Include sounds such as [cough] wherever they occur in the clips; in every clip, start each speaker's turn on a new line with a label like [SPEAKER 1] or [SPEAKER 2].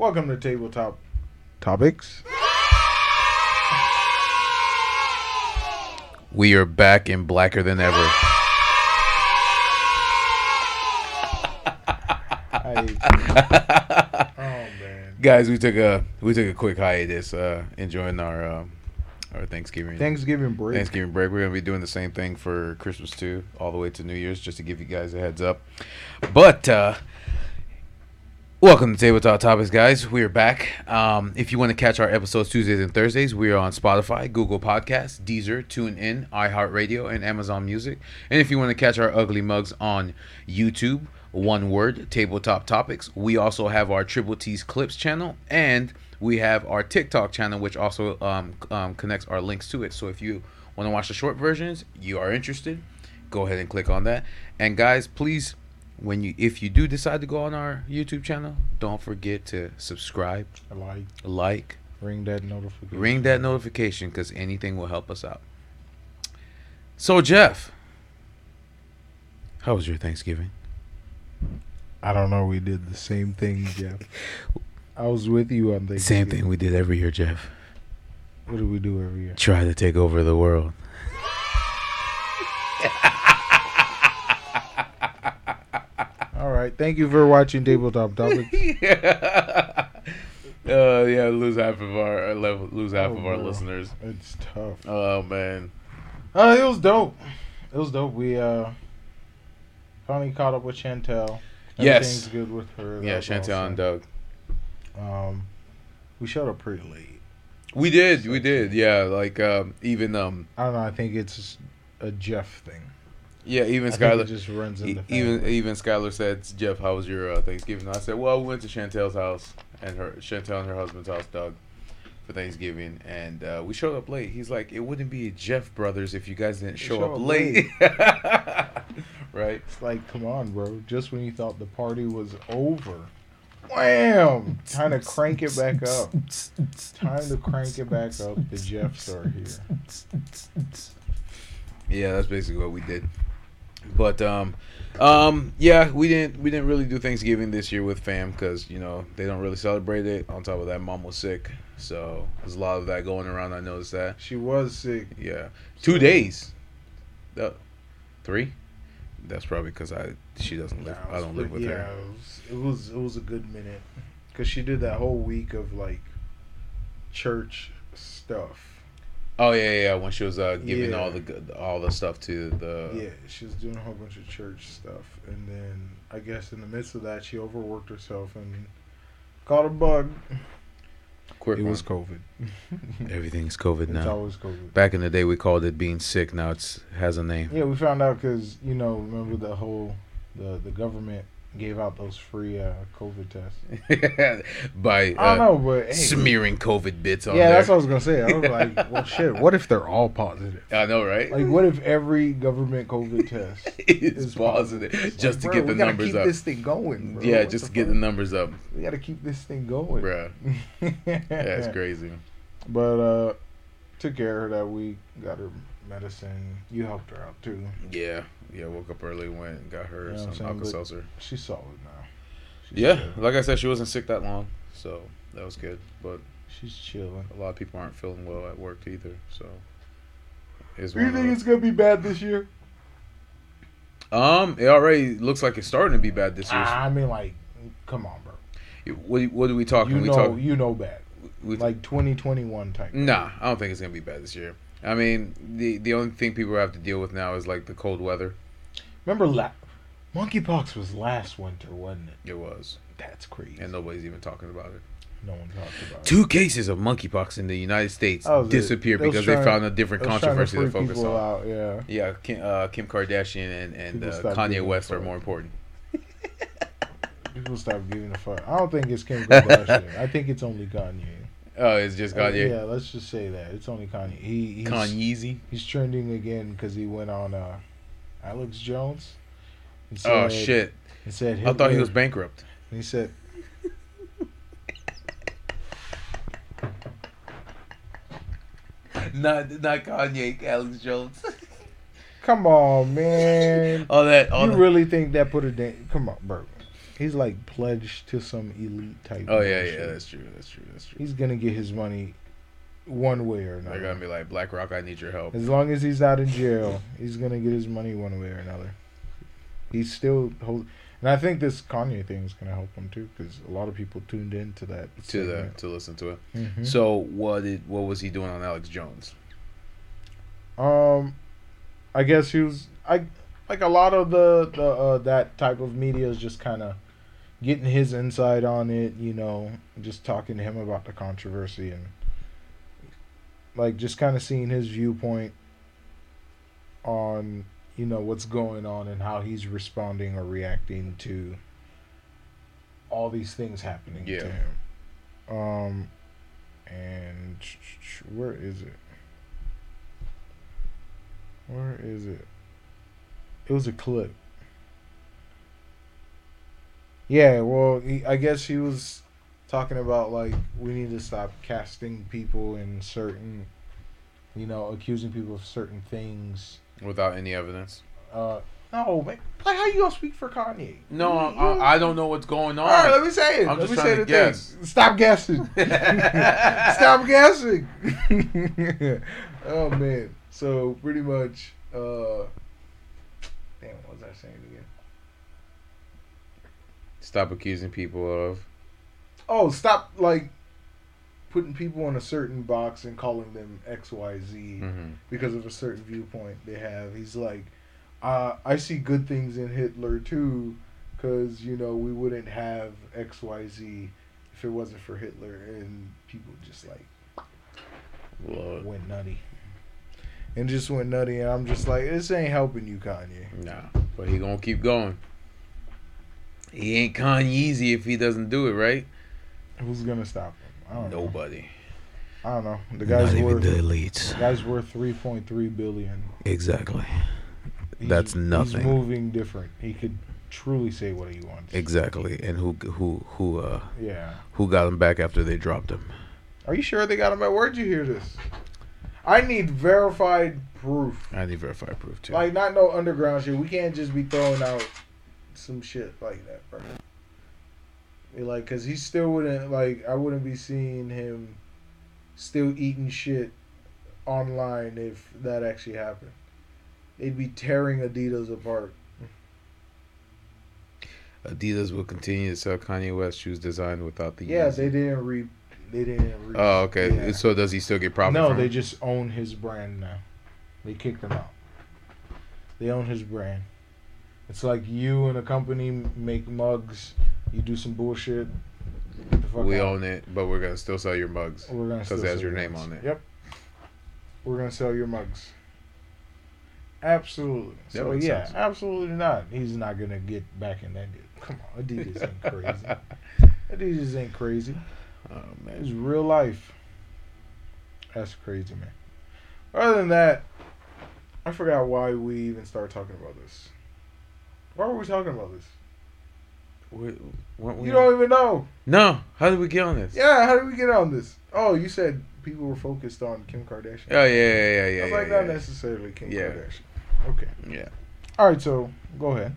[SPEAKER 1] Welcome to Tabletop Topics.
[SPEAKER 2] We are back and blacker than ever.
[SPEAKER 1] I, [laughs] oh man.
[SPEAKER 2] Guys, we took a we took a quick hiatus, uh, enjoying our uh, our Thanksgiving
[SPEAKER 1] Thanksgiving break.
[SPEAKER 2] Thanksgiving break. We're gonna be doing the same thing for Christmas too, all the way to New Year's, just to give you guys a heads up. But uh, welcome to Tabletop Topics, guys. We are back. Um, if you want to catch our episodes Tuesdays and Thursdays, we are on Spotify, Google Podcasts, Deezer, TuneIn, iHeartRadio, and Amazon Music. And if you want to catch our ugly mugs on YouTube, one word, Tabletop Topics. We also have our Triple T's Clips channel and we have our TikTok channel, which also um, um, connects our links to it. So if you want to watch the short versions, you are interested, go ahead and click on that. And guys, please, when you if you do decide to go on our YouTube channel, don't forget to subscribe,
[SPEAKER 1] like,
[SPEAKER 2] like,
[SPEAKER 1] ring that notification.
[SPEAKER 2] ring that notification because anything will help us out. So Jeff, how was your Thanksgiving?
[SPEAKER 1] I don't know. We did the same thing, [laughs] Jeff. I was with you on Thanksgiving.
[SPEAKER 2] Same thing we did every year, Jeff.
[SPEAKER 1] What do we do every year?
[SPEAKER 2] Try to take over the world. [laughs]
[SPEAKER 1] right. Thank you for watching Tabletop Topics. [laughs]
[SPEAKER 2] yeah. Uh, yeah, lose half of our uh, level, lose half
[SPEAKER 1] Oh,
[SPEAKER 2] of our
[SPEAKER 1] bro.
[SPEAKER 2] listeners.
[SPEAKER 1] It's tough.
[SPEAKER 2] Oh man,
[SPEAKER 1] Uh, it was dope. It was dope. We uh finally caught up with Chantel.
[SPEAKER 2] Yes.
[SPEAKER 1] Everything's good with her.
[SPEAKER 2] Yeah, Chantel and Doug.
[SPEAKER 1] Um, we showed up pretty late.
[SPEAKER 2] We did, we did. Yeah, like um, even um,
[SPEAKER 1] I don't know. I think it's a Jeff thing.
[SPEAKER 2] Yeah, even Skylar.
[SPEAKER 1] just runs in
[SPEAKER 2] e-
[SPEAKER 1] the
[SPEAKER 2] Even even Skylar said, "Jeff, how was your uh, Thanksgiving?" I said, "Well, we went to Chantel's house and her Chantel and her husband's house, Doug, for Thanksgiving, and uh, we showed up late." He's like, "It wouldn't be a Jeff Brothers if you guys didn't show,
[SPEAKER 1] show
[SPEAKER 2] up
[SPEAKER 1] up
[SPEAKER 2] late." [laughs] right?
[SPEAKER 1] It's like, come on, bro. Just when you thought the party was over, wham! Time to crank it back up. Time to crank it back up. The Jeffs are here.
[SPEAKER 2] Yeah, that's basically what we did. But um, um, yeah, we didn't we didn't really do Thanksgiving this year with fam because you know they don't really celebrate it. On top of that, mom was sick, so there's a lot of that going around. I noticed that.
[SPEAKER 1] She was sick.
[SPEAKER 2] Yeah, two days. Uh, three. That's probably because I she doesn't live.
[SPEAKER 1] Nah, it
[SPEAKER 2] I don't live with
[SPEAKER 1] pretty-
[SPEAKER 2] her.
[SPEAKER 1] yeah, It was, it was it was a good minute because she did that whole week of like church stuff.
[SPEAKER 2] Oh yeah, yeah. yeah, When she was uh, giving
[SPEAKER 1] Yeah.
[SPEAKER 2] all the good- all the stuff to the
[SPEAKER 1] Yeah, she was doing a whole bunch of church stuff, and then I guess in the midst of that, she overworked herself and caught a bug.
[SPEAKER 2] quick
[SPEAKER 1] it
[SPEAKER 2] one.
[SPEAKER 1] was COVID. [laughs]
[SPEAKER 2] Everything's COVID now.
[SPEAKER 1] It's always COVID.
[SPEAKER 2] Back in the day, we called it being sick. Now it's has a name.
[SPEAKER 1] Yeah, we found out because you know, remember the whole the the government gave out those free uh, COVID tests. [laughs]
[SPEAKER 2] By
[SPEAKER 1] I don't
[SPEAKER 2] uh,
[SPEAKER 1] know, but hey,
[SPEAKER 2] smearing COVID bits on
[SPEAKER 1] yeah,
[SPEAKER 2] there.
[SPEAKER 1] that's what I was gonna say. I was like, [laughs] well, shit. What if they're all positive?
[SPEAKER 2] I know, right?
[SPEAKER 1] Like, what if every government COVID test [laughs]
[SPEAKER 2] it's
[SPEAKER 1] is
[SPEAKER 2] positive
[SPEAKER 1] It's
[SPEAKER 2] just
[SPEAKER 1] like,
[SPEAKER 2] to
[SPEAKER 1] bro,
[SPEAKER 2] get the numbers
[SPEAKER 1] keep
[SPEAKER 2] up.
[SPEAKER 1] This thing going, bro.
[SPEAKER 2] yeah,
[SPEAKER 1] What
[SPEAKER 2] just to get the numbers up,
[SPEAKER 1] We gotta keep this thing going,
[SPEAKER 2] bruh.
[SPEAKER 1] yeah,
[SPEAKER 2] That's crazy.
[SPEAKER 1] But uh, took care of her that week. Got her medicine. You helped her out too.
[SPEAKER 2] Yeah, yeah. Woke up early, went and got her
[SPEAKER 1] You know
[SPEAKER 2] some? Alka Seltzer.
[SPEAKER 1] She's solid now. She's
[SPEAKER 2] Yeah,
[SPEAKER 1] good.
[SPEAKER 2] like I said, she wasn't sick that long, so that was good. But
[SPEAKER 1] she's chilling.
[SPEAKER 2] a lot of people aren't feeling well at work either, so. It's
[SPEAKER 1] Do you think it's gonna be bad this year?
[SPEAKER 2] Um, it already looks like it's starting to be bad this year.
[SPEAKER 1] I mean, like, come on, bro.
[SPEAKER 2] what, what are we talking?
[SPEAKER 1] You
[SPEAKER 2] we
[SPEAKER 1] know,
[SPEAKER 2] talk.
[SPEAKER 1] you know, bad.
[SPEAKER 2] We,
[SPEAKER 1] Like 2021 type.
[SPEAKER 2] Nah, I don't think it's gonna be bad this year. I mean, the the only thing people have to deal with now is like the cold weather.
[SPEAKER 1] Remember, la- monkeypox was last winter, wasn't it?
[SPEAKER 2] It was,
[SPEAKER 1] That's crazy.
[SPEAKER 2] and nobody's even talking about it.
[SPEAKER 1] no one talked about it.
[SPEAKER 2] Two cases of monkeypox in the United States
[SPEAKER 1] it.
[SPEAKER 2] disappeared because they found a different
[SPEAKER 1] trying
[SPEAKER 2] controversy to,
[SPEAKER 1] freak
[SPEAKER 2] focus on.
[SPEAKER 1] Out, yeah.
[SPEAKER 2] Yeah, Kim, uh, Kim Kardashian and, and uh, Kanye West are more important.
[SPEAKER 1] People stop giving a fuck. I don't think it's Kim Kardashian. I think it's only Kanye.
[SPEAKER 2] Oh, it's just
[SPEAKER 1] Uh,
[SPEAKER 2] Kanye.
[SPEAKER 1] yeah, let's just say that it's only Kanye. He he's, he's trending again because he went on uh, Alex Jones. and
[SPEAKER 2] Oh shit!
[SPEAKER 1] And said
[SPEAKER 2] I thought he was bankrupt.
[SPEAKER 1] and he said. [laughs]
[SPEAKER 2] Not not Kanye, Alex Jones.
[SPEAKER 1] Come on, man. [laughs]
[SPEAKER 2] all that, all
[SPEAKER 1] you
[SPEAKER 2] that.
[SPEAKER 1] really think that put a dent? Come on, bro. He's like pledged to some elite type.
[SPEAKER 2] Oh yeah, yeah, that's true. That's true. That's true.
[SPEAKER 1] He's gonna get his money one way or another.
[SPEAKER 2] They're gonna be like BlackRock. I need your help.
[SPEAKER 1] As long as he's not in jail, he's gonna get his money one way or another. He's still hold, and I think this Kanye thing is gonna help him too, because a lot of people tuned in to that.
[SPEAKER 2] To the to listen to it.
[SPEAKER 1] the.
[SPEAKER 2] So what did what was he doing on Alex Jones?
[SPEAKER 1] Um, I guess he was. I like a lot of the the uh, that type of media is just kind of getting his insight on it. You know, just talking to him about the controversy and like just kind of seeing his viewpoint on you know what's going on and how he's responding or reacting to all these things happening
[SPEAKER 2] Yeah.
[SPEAKER 1] to him. Um, and where is it? Where is it? It was a clip. Yeah, well, he, I guess he was talking about like we need to stop casting people in certain, you know, accusing people of certain things.
[SPEAKER 2] Without any evidence.
[SPEAKER 1] Uh, no, man, like how you gonna speak for Kanye?
[SPEAKER 2] No, I, I don't know what's going on.
[SPEAKER 1] All right, let me say it.
[SPEAKER 2] I'm
[SPEAKER 1] let
[SPEAKER 2] just
[SPEAKER 1] me
[SPEAKER 2] trying
[SPEAKER 1] say
[SPEAKER 2] to
[SPEAKER 1] the
[SPEAKER 2] guess.
[SPEAKER 1] thing. Stop guessing. [laughs] Stop guessing. [laughs] oh man. So pretty much, uh, damn, what was I saying again?
[SPEAKER 2] Stop accusing people of.
[SPEAKER 1] Oh, stop like putting people in a certain box and calling them X, Y, Z
[SPEAKER 2] Mhm.
[SPEAKER 1] because of a certain viewpoint they have. He's like, uh, I see good things in Hitler too, because you know we wouldn't have X, Y, Z if it wasn't for Hitler, and people just like
[SPEAKER 2] Lord.
[SPEAKER 1] went nutty. And just went nutty, and I'm just like, this ain't helping you, Kanye.
[SPEAKER 2] Nah, but he gonna keep going. He ain't Kanye if he doesn't do it right.
[SPEAKER 1] Who's gonna stop him? I don't know.
[SPEAKER 2] Nobody.
[SPEAKER 1] I don't know. The guy's worth the
[SPEAKER 2] elites.
[SPEAKER 1] the guy's worth three point three billion.
[SPEAKER 2] Exactly.
[SPEAKER 1] He's-
[SPEAKER 2] That's nothing.
[SPEAKER 1] He's moving different. He could truly say what he wants.
[SPEAKER 2] Exactly. And who who who uh
[SPEAKER 1] Yeah.
[SPEAKER 2] who got him back after they dropped him?
[SPEAKER 1] Are you sure they got him back? Where'd you hear this? I need verified proof.
[SPEAKER 2] I need verified proof too.
[SPEAKER 1] Like not no underground shit. We can't just be throwing out some shit like that, bro. Like, cause he still wouldn't like. I wouldn't be seeing him still eating shit online if that actually happened. They'd be tearing Adidas apart.
[SPEAKER 2] Adidas will continue to sell Kanye West shoes designed without the
[SPEAKER 1] Yeah,
[SPEAKER 2] Yeezy.
[SPEAKER 1] they didn't re. They didn't. Re-
[SPEAKER 2] Oh, okay.
[SPEAKER 1] yeah.
[SPEAKER 2] So does he still get profit?
[SPEAKER 1] No, they
[SPEAKER 2] it?
[SPEAKER 1] just own his brand now. They kicked him out. They own his brand. It's like you and a company make mugs. You do some bullshit. get the fuck
[SPEAKER 2] we
[SPEAKER 1] out.
[SPEAKER 2] own it, but we're gonna still sell your mugs.
[SPEAKER 1] We're gonna
[SPEAKER 2] 'cause
[SPEAKER 1] still
[SPEAKER 2] it has your name
[SPEAKER 1] mugs.
[SPEAKER 2] on it.
[SPEAKER 1] Yep. We're gonna sell your mugs. Absolutely.
[SPEAKER 2] That
[SPEAKER 1] So yeah,
[SPEAKER 2] sense.
[SPEAKER 1] absolutely not. He's not gonna get back in that deal. Come on, Adidas ain't [laughs] crazy. Adidas ain't crazy.
[SPEAKER 2] Oh
[SPEAKER 1] It's real life. That's crazy, man. Other than that, I forgot why we even started talking about this. Why were we talking about this?
[SPEAKER 2] We, we
[SPEAKER 1] You don't even know.
[SPEAKER 2] No. How did we get on this?
[SPEAKER 1] Yeah, how did we get on this? Oh, you said people were focused on Kim Kardashian.
[SPEAKER 2] Oh yeah, yeah, yeah, yeah.
[SPEAKER 1] I was
[SPEAKER 2] yeah,
[SPEAKER 1] like,
[SPEAKER 2] yeah.
[SPEAKER 1] not necessarily Kim
[SPEAKER 2] Yeah.
[SPEAKER 1] Kardashian. Okay.
[SPEAKER 2] Yeah.
[SPEAKER 1] All right, so go ahead.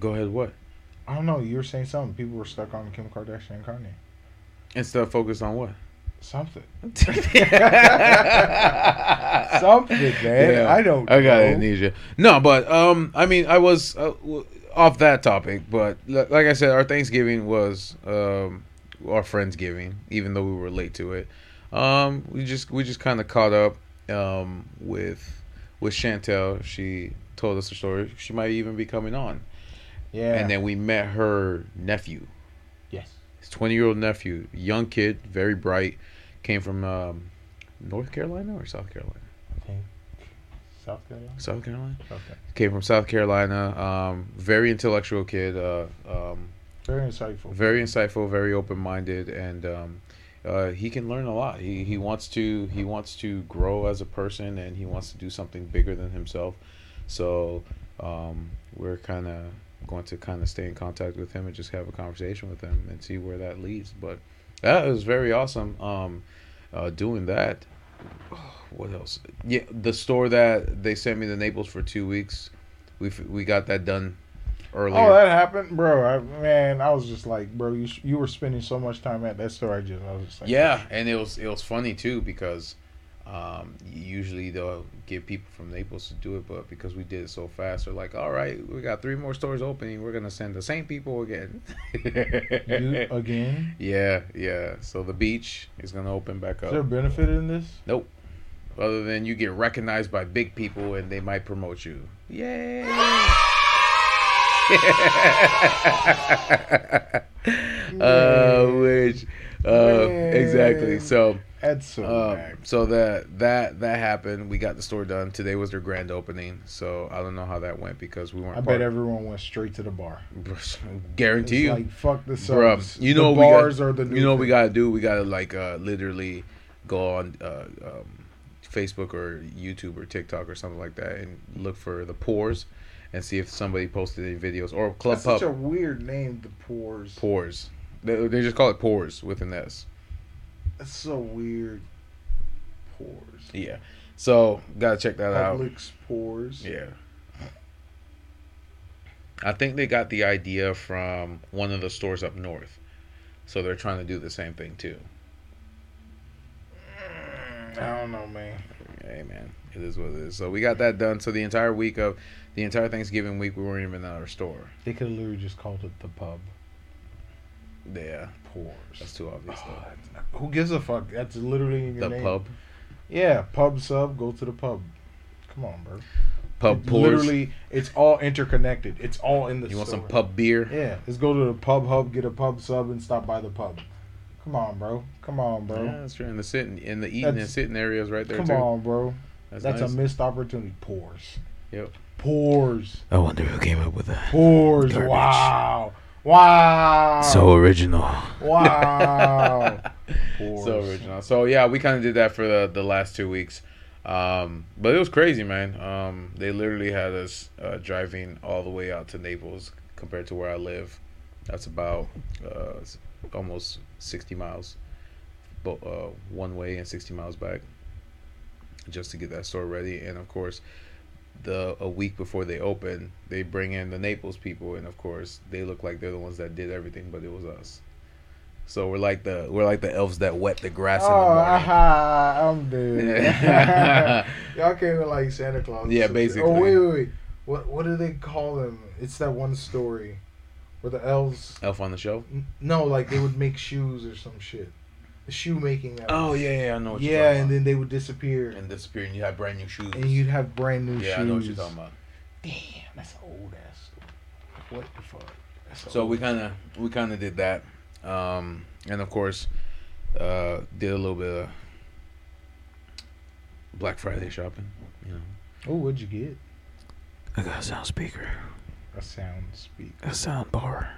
[SPEAKER 2] Go ahead. What?
[SPEAKER 1] I don't know. You were saying something. People were stuck on Kim Kardashian and Kanye.
[SPEAKER 2] Instead of focused on what?
[SPEAKER 1] Something. [laughs]
[SPEAKER 2] Something,
[SPEAKER 1] man. I don't
[SPEAKER 2] I got
[SPEAKER 1] know.
[SPEAKER 2] amnesia. No, but um, I mean, I was uh, w- off that topic, but li- like I said, our Thanksgiving was um, our friendsgiving, even though we were late to it. Um, we just we just kind of caught up um with with Chantel. She told us a story. She might even be coming on,
[SPEAKER 1] Yeah.
[SPEAKER 2] and then we met her nephew. His 20 year old nephew, young kid, very bright, came from um, North Carolina or South Carolina?
[SPEAKER 1] Okay. South Carolina.
[SPEAKER 2] South Carolina.
[SPEAKER 1] Okay.
[SPEAKER 2] Came from South Carolina. Um, very intellectual kid. Uh, um,
[SPEAKER 1] Very insightful.
[SPEAKER 2] very insightful. Very open minded, and um, uh, he can learn a lot. He he wants to he wants to grow as a person, and he wants to do something bigger than himself. So um, we're kind of going to kind of stay in contact with him and just have a conversation with him and see where that leads. But that was very awesome. Um, uh, doing that. [sighs] What else? Yeah, the store that they sent me to Naples for two weeks. We we got that done earlier.
[SPEAKER 1] Oh, that happened, bro. I, man, I was just like, bro, you you were spending so much time at that store. I just, I was just like,
[SPEAKER 2] yeah, and it was it was funny too because um, usually they'll get people from Naples to do it, but because we did it so fast, they're like, all right, we got three more stores opening. We're gonna send the same people again.
[SPEAKER 1] you [laughs] again.
[SPEAKER 2] yeah, yeah. So the beach is gonna open back up.
[SPEAKER 1] Is there a benefit in this?
[SPEAKER 2] Nope. Other than you get recognized by big people and they might promote you. Yay! [laughs] uh, which, uh, exactly. So,
[SPEAKER 1] That's so
[SPEAKER 2] um, so that that that happened. We got the store done. Today was their grand opening. So I don't know how that went because we weren't.
[SPEAKER 1] I
[SPEAKER 2] part-
[SPEAKER 1] bet everyone went straight to the bar. [laughs]
[SPEAKER 2] Guarantee
[SPEAKER 1] It's
[SPEAKER 2] you.
[SPEAKER 1] like fuck the
[SPEAKER 2] Bruh,
[SPEAKER 1] subs.
[SPEAKER 2] you know
[SPEAKER 1] the
[SPEAKER 2] we got-
[SPEAKER 1] bars are the new
[SPEAKER 2] you know what we gotta do? We gotta like uh, literally go on uh, um, Facebook or YouTube or TikTok or something like that and look for the pours and see if somebody posted any videos or Club
[SPEAKER 1] That's
[SPEAKER 2] Pub
[SPEAKER 1] such a weird name. The pours.
[SPEAKER 2] pours. They, they just call it pours with an S.
[SPEAKER 1] That's so weird. Pours.
[SPEAKER 2] Yeah. So gotta check that out.
[SPEAKER 1] Publix pours.
[SPEAKER 2] Yeah. I think they got the idea from one of the stores up north. So they're trying to do the same thing too.
[SPEAKER 1] Mm, I don't know, man.
[SPEAKER 2] Hey man, it is what it is. So we got that done. So the entire week of the entire Thanksgiving week, we weren't even at our store.
[SPEAKER 1] They could have literally just called it the pub.
[SPEAKER 2] Yeah,
[SPEAKER 1] Pours.
[SPEAKER 2] that's too obvious.
[SPEAKER 1] Oh, that's- who gives a fuck? That's literally in your
[SPEAKER 2] the
[SPEAKER 1] name.
[SPEAKER 2] pub,
[SPEAKER 1] Yeah, pub sub. Go to the pub. Come on, bro.
[SPEAKER 2] pub
[SPEAKER 1] It
[SPEAKER 2] pours.
[SPEAKER 1] Literally, it's all interconnected. It's all in the.
[SPEAKER 2] you want some pub beer?
[SPEAKER 1] Yeah, let's go to the pub hub, get a pub sub, and stop by the pub. Come on, bro. Come on, bro.
[SPEAKER 2] Yeah, that's true. And the sitting in the eating and sitting areas right there
[SPEAKER 1] Come
[SPEAKER 2] too.
[SPEAKER 1] on, bro.
[SPEAKER 2] That's,
[SPEAKER 1] That's
[SPEAKER 2] nice.
[SPEAKER 1] a missed opportunity. Pours.
[SPEAKER 2] Yep.
[SPEAKER 1] Pours.
[SPEAKER 2] I wonder who came up with that.
[SPEAKER 1] Pours.
[SPEAKER 2] Garbage.
[SPEAKER 1] Wow. Wow.
[SPEAKER 2] So original.
[SPEAKER 1] Wow. [laughs]
[SPEAKER 2] So original. So yeah, we kind of did that for the, the last two weeks, um, but it was crazy, man. Um, they literally had us uh, driving all the way out to Naples compared to where I live. That's about uh, almost sixty miles, bo- uh, one way and sixty miles back, just to get that store ready. And of course, the a week before they open, they bring in the Naples people, and of course, they look like they're the ones that did everything, but it was us. So we're like the we're like the elves that wet the grass in the
[SPEAKER 1] Oh,
[SPEAKER 2] morning.
[SPEAKER 1] aha, I'm dead. [laughs] Y'all came in like Santa Claus.
[SPEAKER 2] Yeah,
[SPEAKER 1] some oh,
[SPEAKER 2] basically.
[SPEAKER 1] Oh wait, wait, wait. What what do they call them? It's that one story where the elves.
[SPEAKER 2] Elf on the shelf.
[SPEAKER 1] n- No, like they would make shoes or some shit. The shoe making. elves.
[SPEAKER 2] Oh yeah, yeah, I know. What you're
[SPEAKER 1] yeah, and
[SPEAKER 2] about.
[SPEAKER 1] then they would disappear,
[SPEAKER 2] and disappear, and you have brand new shoes.
[SPEAKER 1] and you'd have brand new
[SPEAKER 2] yeah,
[SPEAKER 1] shoes.
[SPEAKER 2] I know what you're talking about.
[SPEAKER 1] Damn, that's an old ass story. What the fuck? That's
[SPEAKER 2] So we kind of we kind of did that, um, and of course, uh, did a little bit of Black Friday shopping. You know,
[SPEAKER 1] Oh, what'd you get?
[SPEAKER 2] I got a sound speaker,
[SPEAKER 1] A sound speak.
[SPEAKER 2] a sound bar.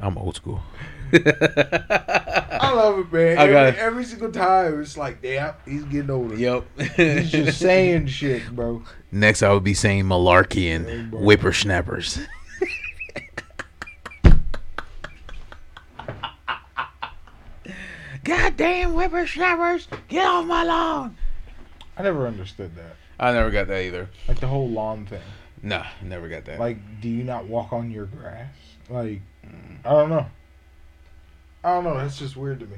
[SPEAKER 2] I'm old school.
[SPEAKER 1] I love it, man. [laughs]
[SPEAKER 2] I
[SPEAKER 1] every,
[SPEAKER 2] got it.
[SPEAKER 1] every single time, it's like, damn, he's getting older.
[SPEAKER 2] Yep.
[SPEAKER 1] He's just [laughs] saying shit, bro.
[SPEAKER 2] Next, I would be saying malarkey and
[SPEAKER 1] Hey,
[SPEAKER 2] whippersnappers. [laughs] Goddamn whippersnappers! Get off my lawn!
[SPEAKER 1] I never understood that.
[SPEAKER 2] I never got that either.
[SPEAKER 1] Like the whole lawn thing.
[SPEAKER 2] Nah, never got that.
[SPEAKER 1] Like, do you not walk on your grass? Like, I don't know. I don't know. That's just weird to me.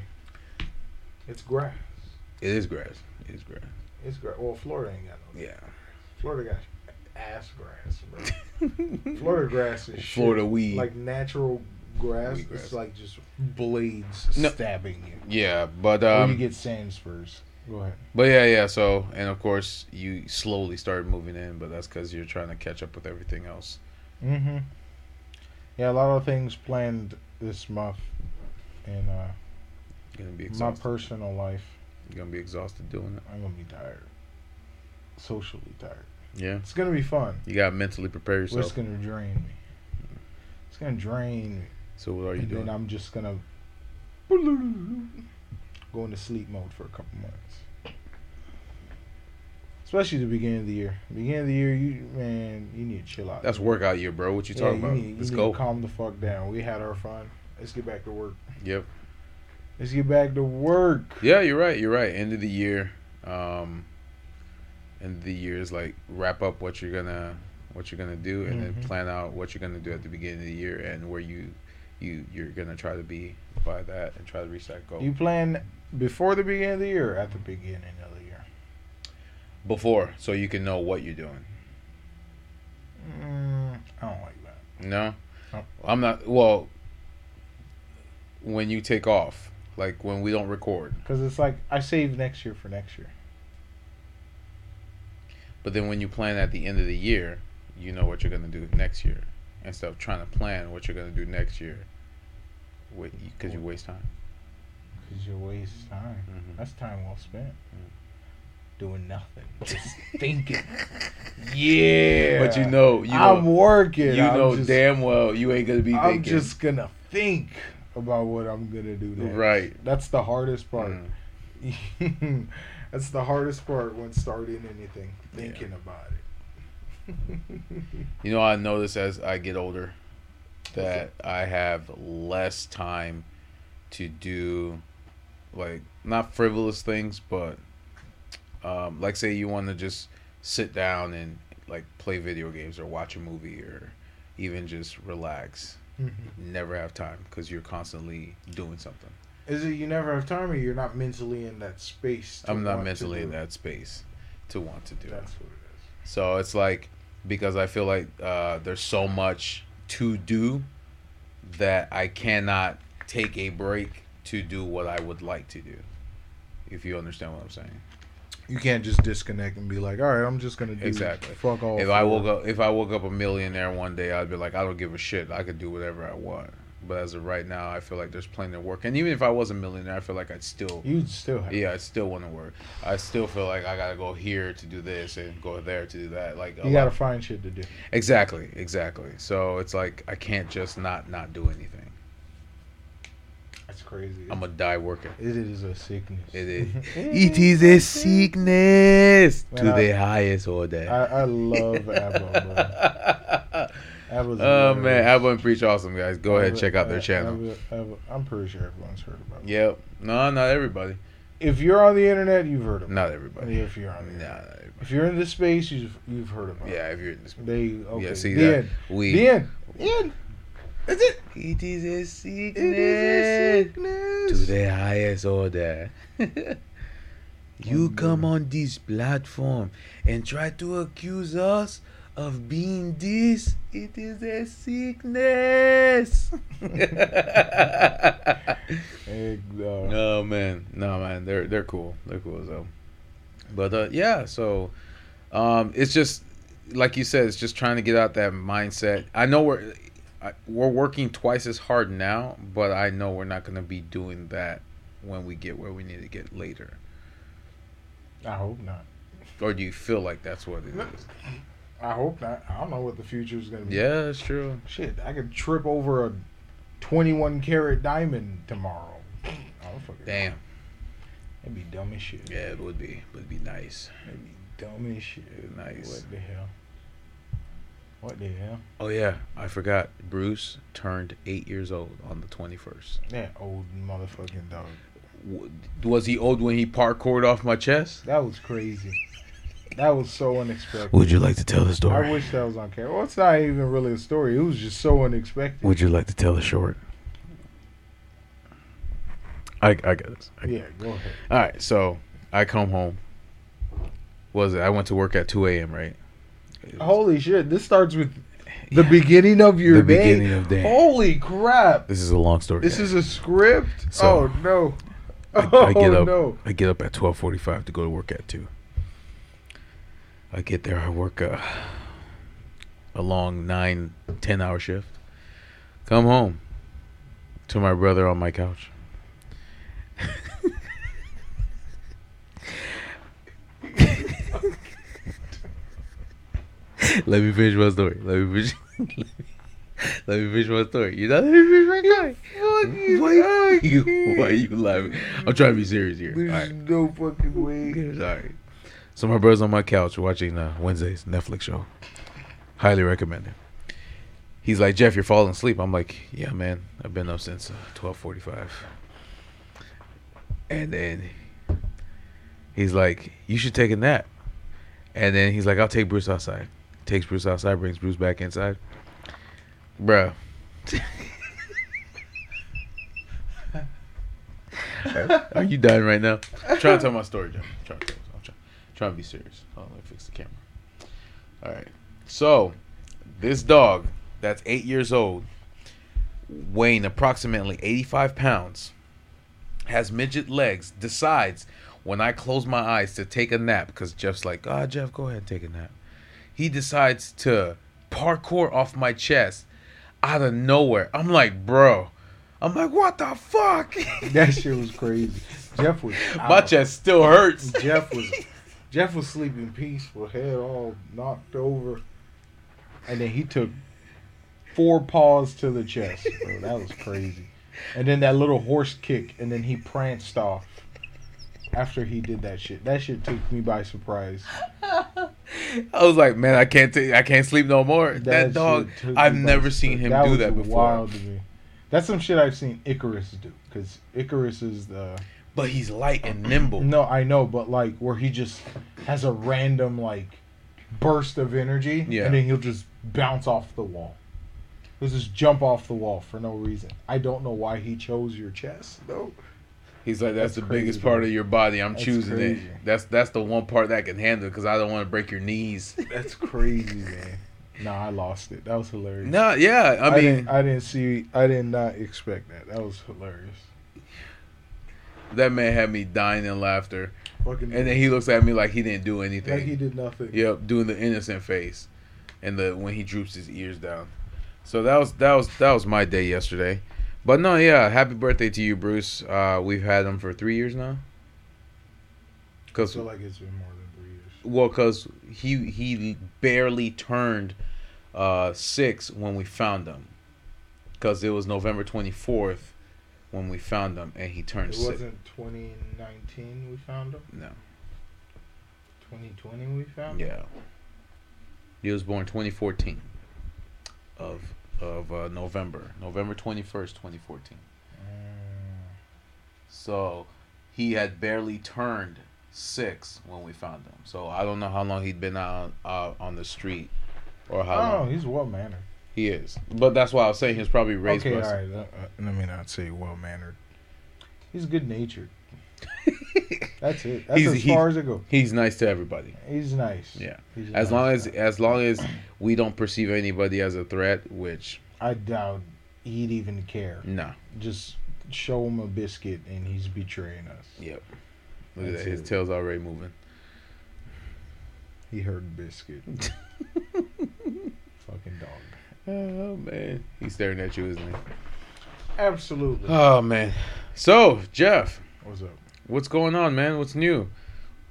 [SPEAKER 1] It's grass.
[SPEAKER 2] it is grass. It is grass.
[SPEAKER 1] It's grass. Well, Florida ain't got no.
[SPEAKER 2] Yeah.
[SPEAKER 1] Florida got ass grass, bro. [laughs] Florida grass is shit.
[SPEAKER 2] Florida weed.
[SPEAKER 1] Like natural grass.
[SPEAKER 2] Weed grass.
[SPEAKER 1] It's like just blades
[SPEAKER 2] No.
[SPEAKER 1] stabbing you.
[SPEAKER 2] yeah, but
[SPEAKER 1] or
[SPEAKER 2] um,
[SPEAKER 1] you get sand spurs. Go ahead.
[SPEAKER 2] but yeah, yeah. So and of course you slowly started moving in, but that's because you're trying to catch up with everything else.
[SPEAKER 1] Mm-hmm. Yeah, a lot of things planned this month in uh,
[SPEAKER 2] gonna be
[SPEAKER 1] my personal life.
[SPEAKER 2] You're gonna be exhausted doing it.
[SPEAKER 1] I'm gonna be tired. Socially tired.
[SPEAKER 2] Yeah.
[SPEAKER 1] It's gonna be fun.
[SPEAKER 2] You gotta mentally prepare
[SPEAKER 1] yourself. it's gonna drain me. It's gonna drain me.
[SPEAKER 2] So what are you
[SPEAKER 1] and
[SPEAKER 2] doing?
[SPEAKER 1] then I'm just gonna [laughs] go into sleep mode for a couple months. Especially the beginning of the year. Beginning of the year, you man, you need to chill out.
[SPEAKER 2] That's workout year, bro. What you
[SPEAKER 1] Yeah,
[SPEAKER 2] talking
[SPEAKER 1] you
[SPEAKER 2] about?
[SPEAKER 1] need,
[SPEAKER 2] Let's go.
[SPEAKER 1] calm the fuck down. We had our fun. Let's get back to work.
[SPEAKER 2] Yep.
[SPEAKER 1] Let's get back to work.
[SPEAKER 2] Yeah, you're right. You're right. End of the year. Um, end of the year is like wrap up what you're gonna what you're gonna do, and
[SPEAKER 1] Mhm.
[SPEAKER 2] then plan out what you're gonna do at the beginning of the year and where you you you're gonna try to be by that and try to reach that goal.
[SPEAKER 1] You plan before the beginning of the year or at the beginning of the year?
[SPEAKER 2] Before, so you can know what you're doing.
[SPEAKER 1] Mm, I don't like that.
[SPEAKER 2] No,
[SPEAKER 1] Oh.
[SPEAKER 2] I'm not. Well, when you take off, like when we don't record,
[SPEAKER 1] Because it's like, I save next year for next year.
[SPEAKER 2] but then when you plan at the end of the year, you know what you're gonna do next year, instead of trying to plan what you're gonna do next year. Because you waste time.
[SPEAKER 1] Because you waste time.
[SPEAKER 2] Mhm.
[SPEAKER 1] That's time well spent.
[SPEAKER 2] Mm.
[SPEAKER 1] Doing nothing. [laughs] Just thinking. Yeah.
[SPEAKER 2] But you know, you
[SPEAKER 1] I'm working.
[SPEAKER 2] you
[SPEAKER 1] I'm
[SPEAKER 2] know
[SPEAKER 1] just,
[SPEAKER 2] damn well you ain't gonna be
[SPEAKER 1] I'm
[SPEAKER 2] thinking.
[SPEAKER 1] just gonna think about what I'm gonna do next.
[SPEAKER 2] Right.
[SPEAKER 1] That's the hardest part.
[SPEAKER 2] Mm. [laughs]
[SPEAKER 1] That's the hardest part when starting anything. Thinking about it. [laughs]
[SPEAKER 2] You know, I notice as I get older that I have less time to do like not frivolous things, but um, like say you want to just sit down and like play video games or watch a movie or even just relax. Never have time because you're constantly doing something.
[SPEAKER 1] Is it you never have time or you're not mentally in that space? to
[SPEAKER 2] I'm not mentally in
[SPEAKER 1] it?
[SPEAKER 2] that space to want to do it.
[SPEAKER 1] That's what it
[SPEAKER 2] So it's like because I feel like uh, there's so much to do that I cannot take a break to do what I would like to do. If you understand what I'm saying.
[SPEAKER 1] You can't just disconnect and be like, all right, I'm just gonna do
[SPEAKER 2] Exactly.
[SPEAKER 1] Fuck all.
[SPEAKER 2] if I woke
[SPEAKER 1] it."
[SPEAKER 2] up if I woke up a millionaire one day, I'd be like, I don't give a shit. I could do whatever I want. But as of right now, I feel like there's plenty of work. And even if I was a millionaire, I feel like I'd still
[SPEAKER 1] you'd still have.
[SPEAKER 2] yeah, I still want to work. I still feel like I gotta go here to do this and go there to do that. Like
[SPEAKER 1] You gotta
[SPEAKER 2] lot-
[SPEAKER 1] find shit to do.
[SPEAKER 2] Exactly, exactly. So it's like I can't just not not do anything.
[SPEAKER 1] Crazy.
[SPEAKER 2] I'm gonna die working.
[SPEAKER 1] it is a sickness.
[SPEAKER 2] It is. [laughs] [laughs] it is a sickness
[SPEAKER 1] Man,
[SPEAKER 2] to
[SPEAKER 1] I-
[SPEAKER 2] the highest order.
[SPEAKER 1] I, I love ABBA, bro. [laughs] ABBA's
[SPEAKER 2] oh man,
[SPEAKER 1] hilarious.
[SPEAKER 2] Abba and Preach awesome guys. Go ahead,
[SPEAKER 1] ABBA-
[SPEAKER 2] check out their channel.
[SPEAKER 1] ABBA- ABBA- I'm pretty sure everyone's heard about it.
[SPEAKER 2] Yep. No, not everybody.
[SPEAKER 1] If you're on the internet, you've heard of.
[SPEAKER 2] Not everybody.
[SPEAKER 1] If you're on the
[SPEAKER 2] Nah,
[SPEAKER 1] internet. If you're in this space, you've you've heard about it.
[SPEAKER 2] Yeah, if you're in this.
[SPEAKER 1] They okay.
[SPEAKER 2] Yeah, see
[SPEAKER 1] the
[SPEAKER 2] that
[SPEAKER 1] end.
[SPEAKER 2] we.
[SPEAKER 1] The end. The end. That's it.
[SPEAKER 2] It is a sickness
[SPEAKER 1] is a
[SPEAKER 2] to the highest order. you come on this platform and try to accuse us of being this. It is a sickness. No man, no man, they're they're cool. They're cool as hell. But uh, yeah, so um, it's just like you said, it's just trying to get out that mindset. I know we're I, we're working twice as hard now, but I know we're not going to be doing that when we get where we need to get later.
[SPEAKER 1] I hope not.
[SPEAKER 2] Or do you feel like that's what it is?
[SPEAKER 1] I hope not. I don't know what the future is gonna be.
[SPEAKER 2] Yeah, that's true.
[SPEAKER 1] Shit, I could trip over a 21 karat diamond tomorrow. I don't fucking
[SPEAKER 2] Damn.
[SPEAKER 1] It'd be dumb as shit.
[SPEAKER 2] Yeah, it would be. It Would be nice.
[SPEAKER 1] It'd be dumb as shit.
[SPEAKER 2] Nice.
[SPEAKER 1] What the hell? What the hell?
[SPEAKER 2] Oh yeah, I forgot. Bruce turned eight years old on the twenty first.
[SPEAKER 1] That old motherfucking dog.
[SPEAKER 2] Was he old when he parkoured off my chest?
[SPEAKER 1] That was crazy. That was so unexpected.
[SPEAKER 2] Would you like to tell the story?
[SPEAKER 1] I wish that was on camera. Well, it's not even really a story. It was just so unexpected.
[SPEAKER 2] Would you like to tell the short? I I get this. I
[SPEAKER 1] yeah, go ahead.
[SPEAKER 2] All right, so I come home. What was it? I went to work at two a.m. Right?
[SPEAKER 1] Holy shit! This starts with the
[SPEAKER 2] Yeah.
[SPEAKER 1] beginning of your
[SPEAKER 2] The
[SPEAKER 1] day.
[SPEAKER 2] beginning of day.
[SPEAKER 1] Holy crap!
[SPEAKER 2] This is a long story.
[SPEAKER 1] This is a script.
[SPEAKER 2] So,
[SPEAKER 1] oh no!
[SPEAKER 2] I, [laughs]
[SPEAKER 1] Oh
[SPEAKER 2] I get up.
[SPEAKER 1] no!
[SPEAKER 2] I get up at twelve forty-five to go to work at two. I get there. I work a, a long nine, ten hour shift. Come home to my brother on my couch. [laughs] [laughs] Let me finish my story. Let me finish. [laughs] Let me finish my story. You know, let me finish my story. Why you? [laughs] Why you laughing? I'm trying to be serious here.
[SPEAKER 1] There's
[SPEAKER 2] right.
[SPEAKER 1] no fucking way.
[SPEAKER 2] Sorry. So my brother's on my couch watching uh, Wednesday's Netflix show. Highly recommend it. He's like, Jeff, you're falling asleep. I'm like, yeah, man. I've been up since uh, 12:45. And then he's like, you should take a nap. And then he's like, I'll take Bruce outside. Takes Bruce outside, brings Bruce back inside. Bruh. Are you dying right now? I'm trying to tell my story, Jim. I'm trying to, I'm trying, trying to be serious. Oh, let me fix the camera. All right. So, this dog that's eight years old, weighing approximately 85 pounds, has midget legs, decides when I close my eyes to take a nap, because Jeff's like, ah, Jeff, go ahead and take a nap. He decides to parkour off my chest out of nowhere. I'm like, bro. I'm like, what the fuck? [laughs]
[SPEAKER 1] That shit was crazy. Jeff was
[SPEAKER 2] my chest still hurts.
[SPEAKER 1] Jeff was Jeff was sleeping peaceful, head all knocked over, and then he took four paws to the chest, bro. That was crazy. And then that little horse kick, and then he pranced off after he did that shit. That shit took me by surprise.
[SPEAKER 2] I was like, man, I can't take, I can't sleep no more. That,
[SPEAKER 1] shit
[SPEAKER 2] dog, I've never seen him do
[SPEAKER 1] was
[SPEAKER 2] that before.
[SPEAKER 1] Wild to me. That's some shit I've seen Icarus do, because Icarus is the
[SPEAKER 2] But he's light and nimble.
[SPEAKER 1] No, I know, but like where he just has a random like burst of energy,
[SPEAKER 2] Yeah.
[SPEAKER 1] and then he'll just bounce off the wall. He'll just jump off the wall for no reason. I don't know why he chose your chest though.
[SPEAKER 2] He's like, that's,
[SPEAKER 1] That's
[SPEAKER 2] the
[SPEAKER 1] crazy,
[SPEAKER 2] biggest part of your body. I'm
[SPEAKER 1] That's
[SPEAKER 2] choosing
[SPEAKER 1] crazy.
[SPEAKER 2] it. That's that's the one part that I can handle because I don't want to break your knees. [laughs]
[SPEAKER 1] That's crazy, man. Nah, I lost it. That was hilarious.
[SPEAKER 2] no, yeah, I
[SPEAKER 1] I,
[SPEAKER 2] mean,
[SPEAKER 1] didn't, I didn't see. I did not expect that. That was hilarious.
[SPEAKER 2] that man had me dying in laughter,
[SPEAKER 1] Fucking.
[SPEAKER 2] and then he looks at me like he didn't do anything.
[SPEAKER 1] like he did nothing.
[SPEAKER 2] Yep, doing the innocent face, and the when he droops his ears down. So that was that was that was my day yesterday. But no, yeah, happy birthday to you, Bruce. Uh, we've had him for three years now. Cause, I
[SPEAKER 1] feel like it's been more than three years.
[SPEAKER 2] well, cause he he barely turned uh, six when we found him. Cause it was November twenty fourth when we found him, and he turned
[SPEAKER 1] It wasn't 2019 we found him.
[SPEAKER 2] No,
[SPEAKER 1] 2020 we found him.
[SPEAKER 2] yeah, he was born twenty fourteen. Of of uh, November, November twenty first, twenty fourteen.
[SPEAKER 1] Mm.
[SPEAKER 2] So he had barely turned six when we found him. So I don't know how long he'd been out uh, on the street or how
[SPEAKER 1] Oh, he's well mannered.
[SPEAKER 2] he is. But that's why I was saying he was probably raised
[SPEAKER 1] Okay, all right. Uh, uh, let me not say well mannered. He's good natured. [laughs] That's it. That's
[SPEAKER 2] He's-
[SPEAKER 1] as far as it goes.
[SPEAKER 2] He's nice to everybody.
[SPEAKER 1] He's nice.
[SPEAKER 2] Yeah.
[SPEAKER 1] He's
[SPEAKER 2] As
[SPEAKER 1] nice
[SPEAKER 2] long as
[SPEAKER 1] guy.
[SPEAKER 2] as long as we don't perceive anybody as a threat, which
[SPEAKER 1] I doubt he'd even care.
[SPEAKER 2] nah.
[SPEAKER 1] Just show him a biscuit and he's betraying us.
[SPEAKER 2] Yep. Look at that. His
[SPEAKER 1] it.
[SPEAKER 2] tail's already moving.
[SPEAKER 1] He heard biscuit. [laughs] Fucking dog.
[SPEAKER 2] Oh man. He's staring at you, isn't he?
[SPEAKER 1] Absolutely.
[SPEAKER 2] Oh man. So, Jeff,
[SPEAKER 1] What's up?
[SPEAKER 2] What's going on, man? What's new?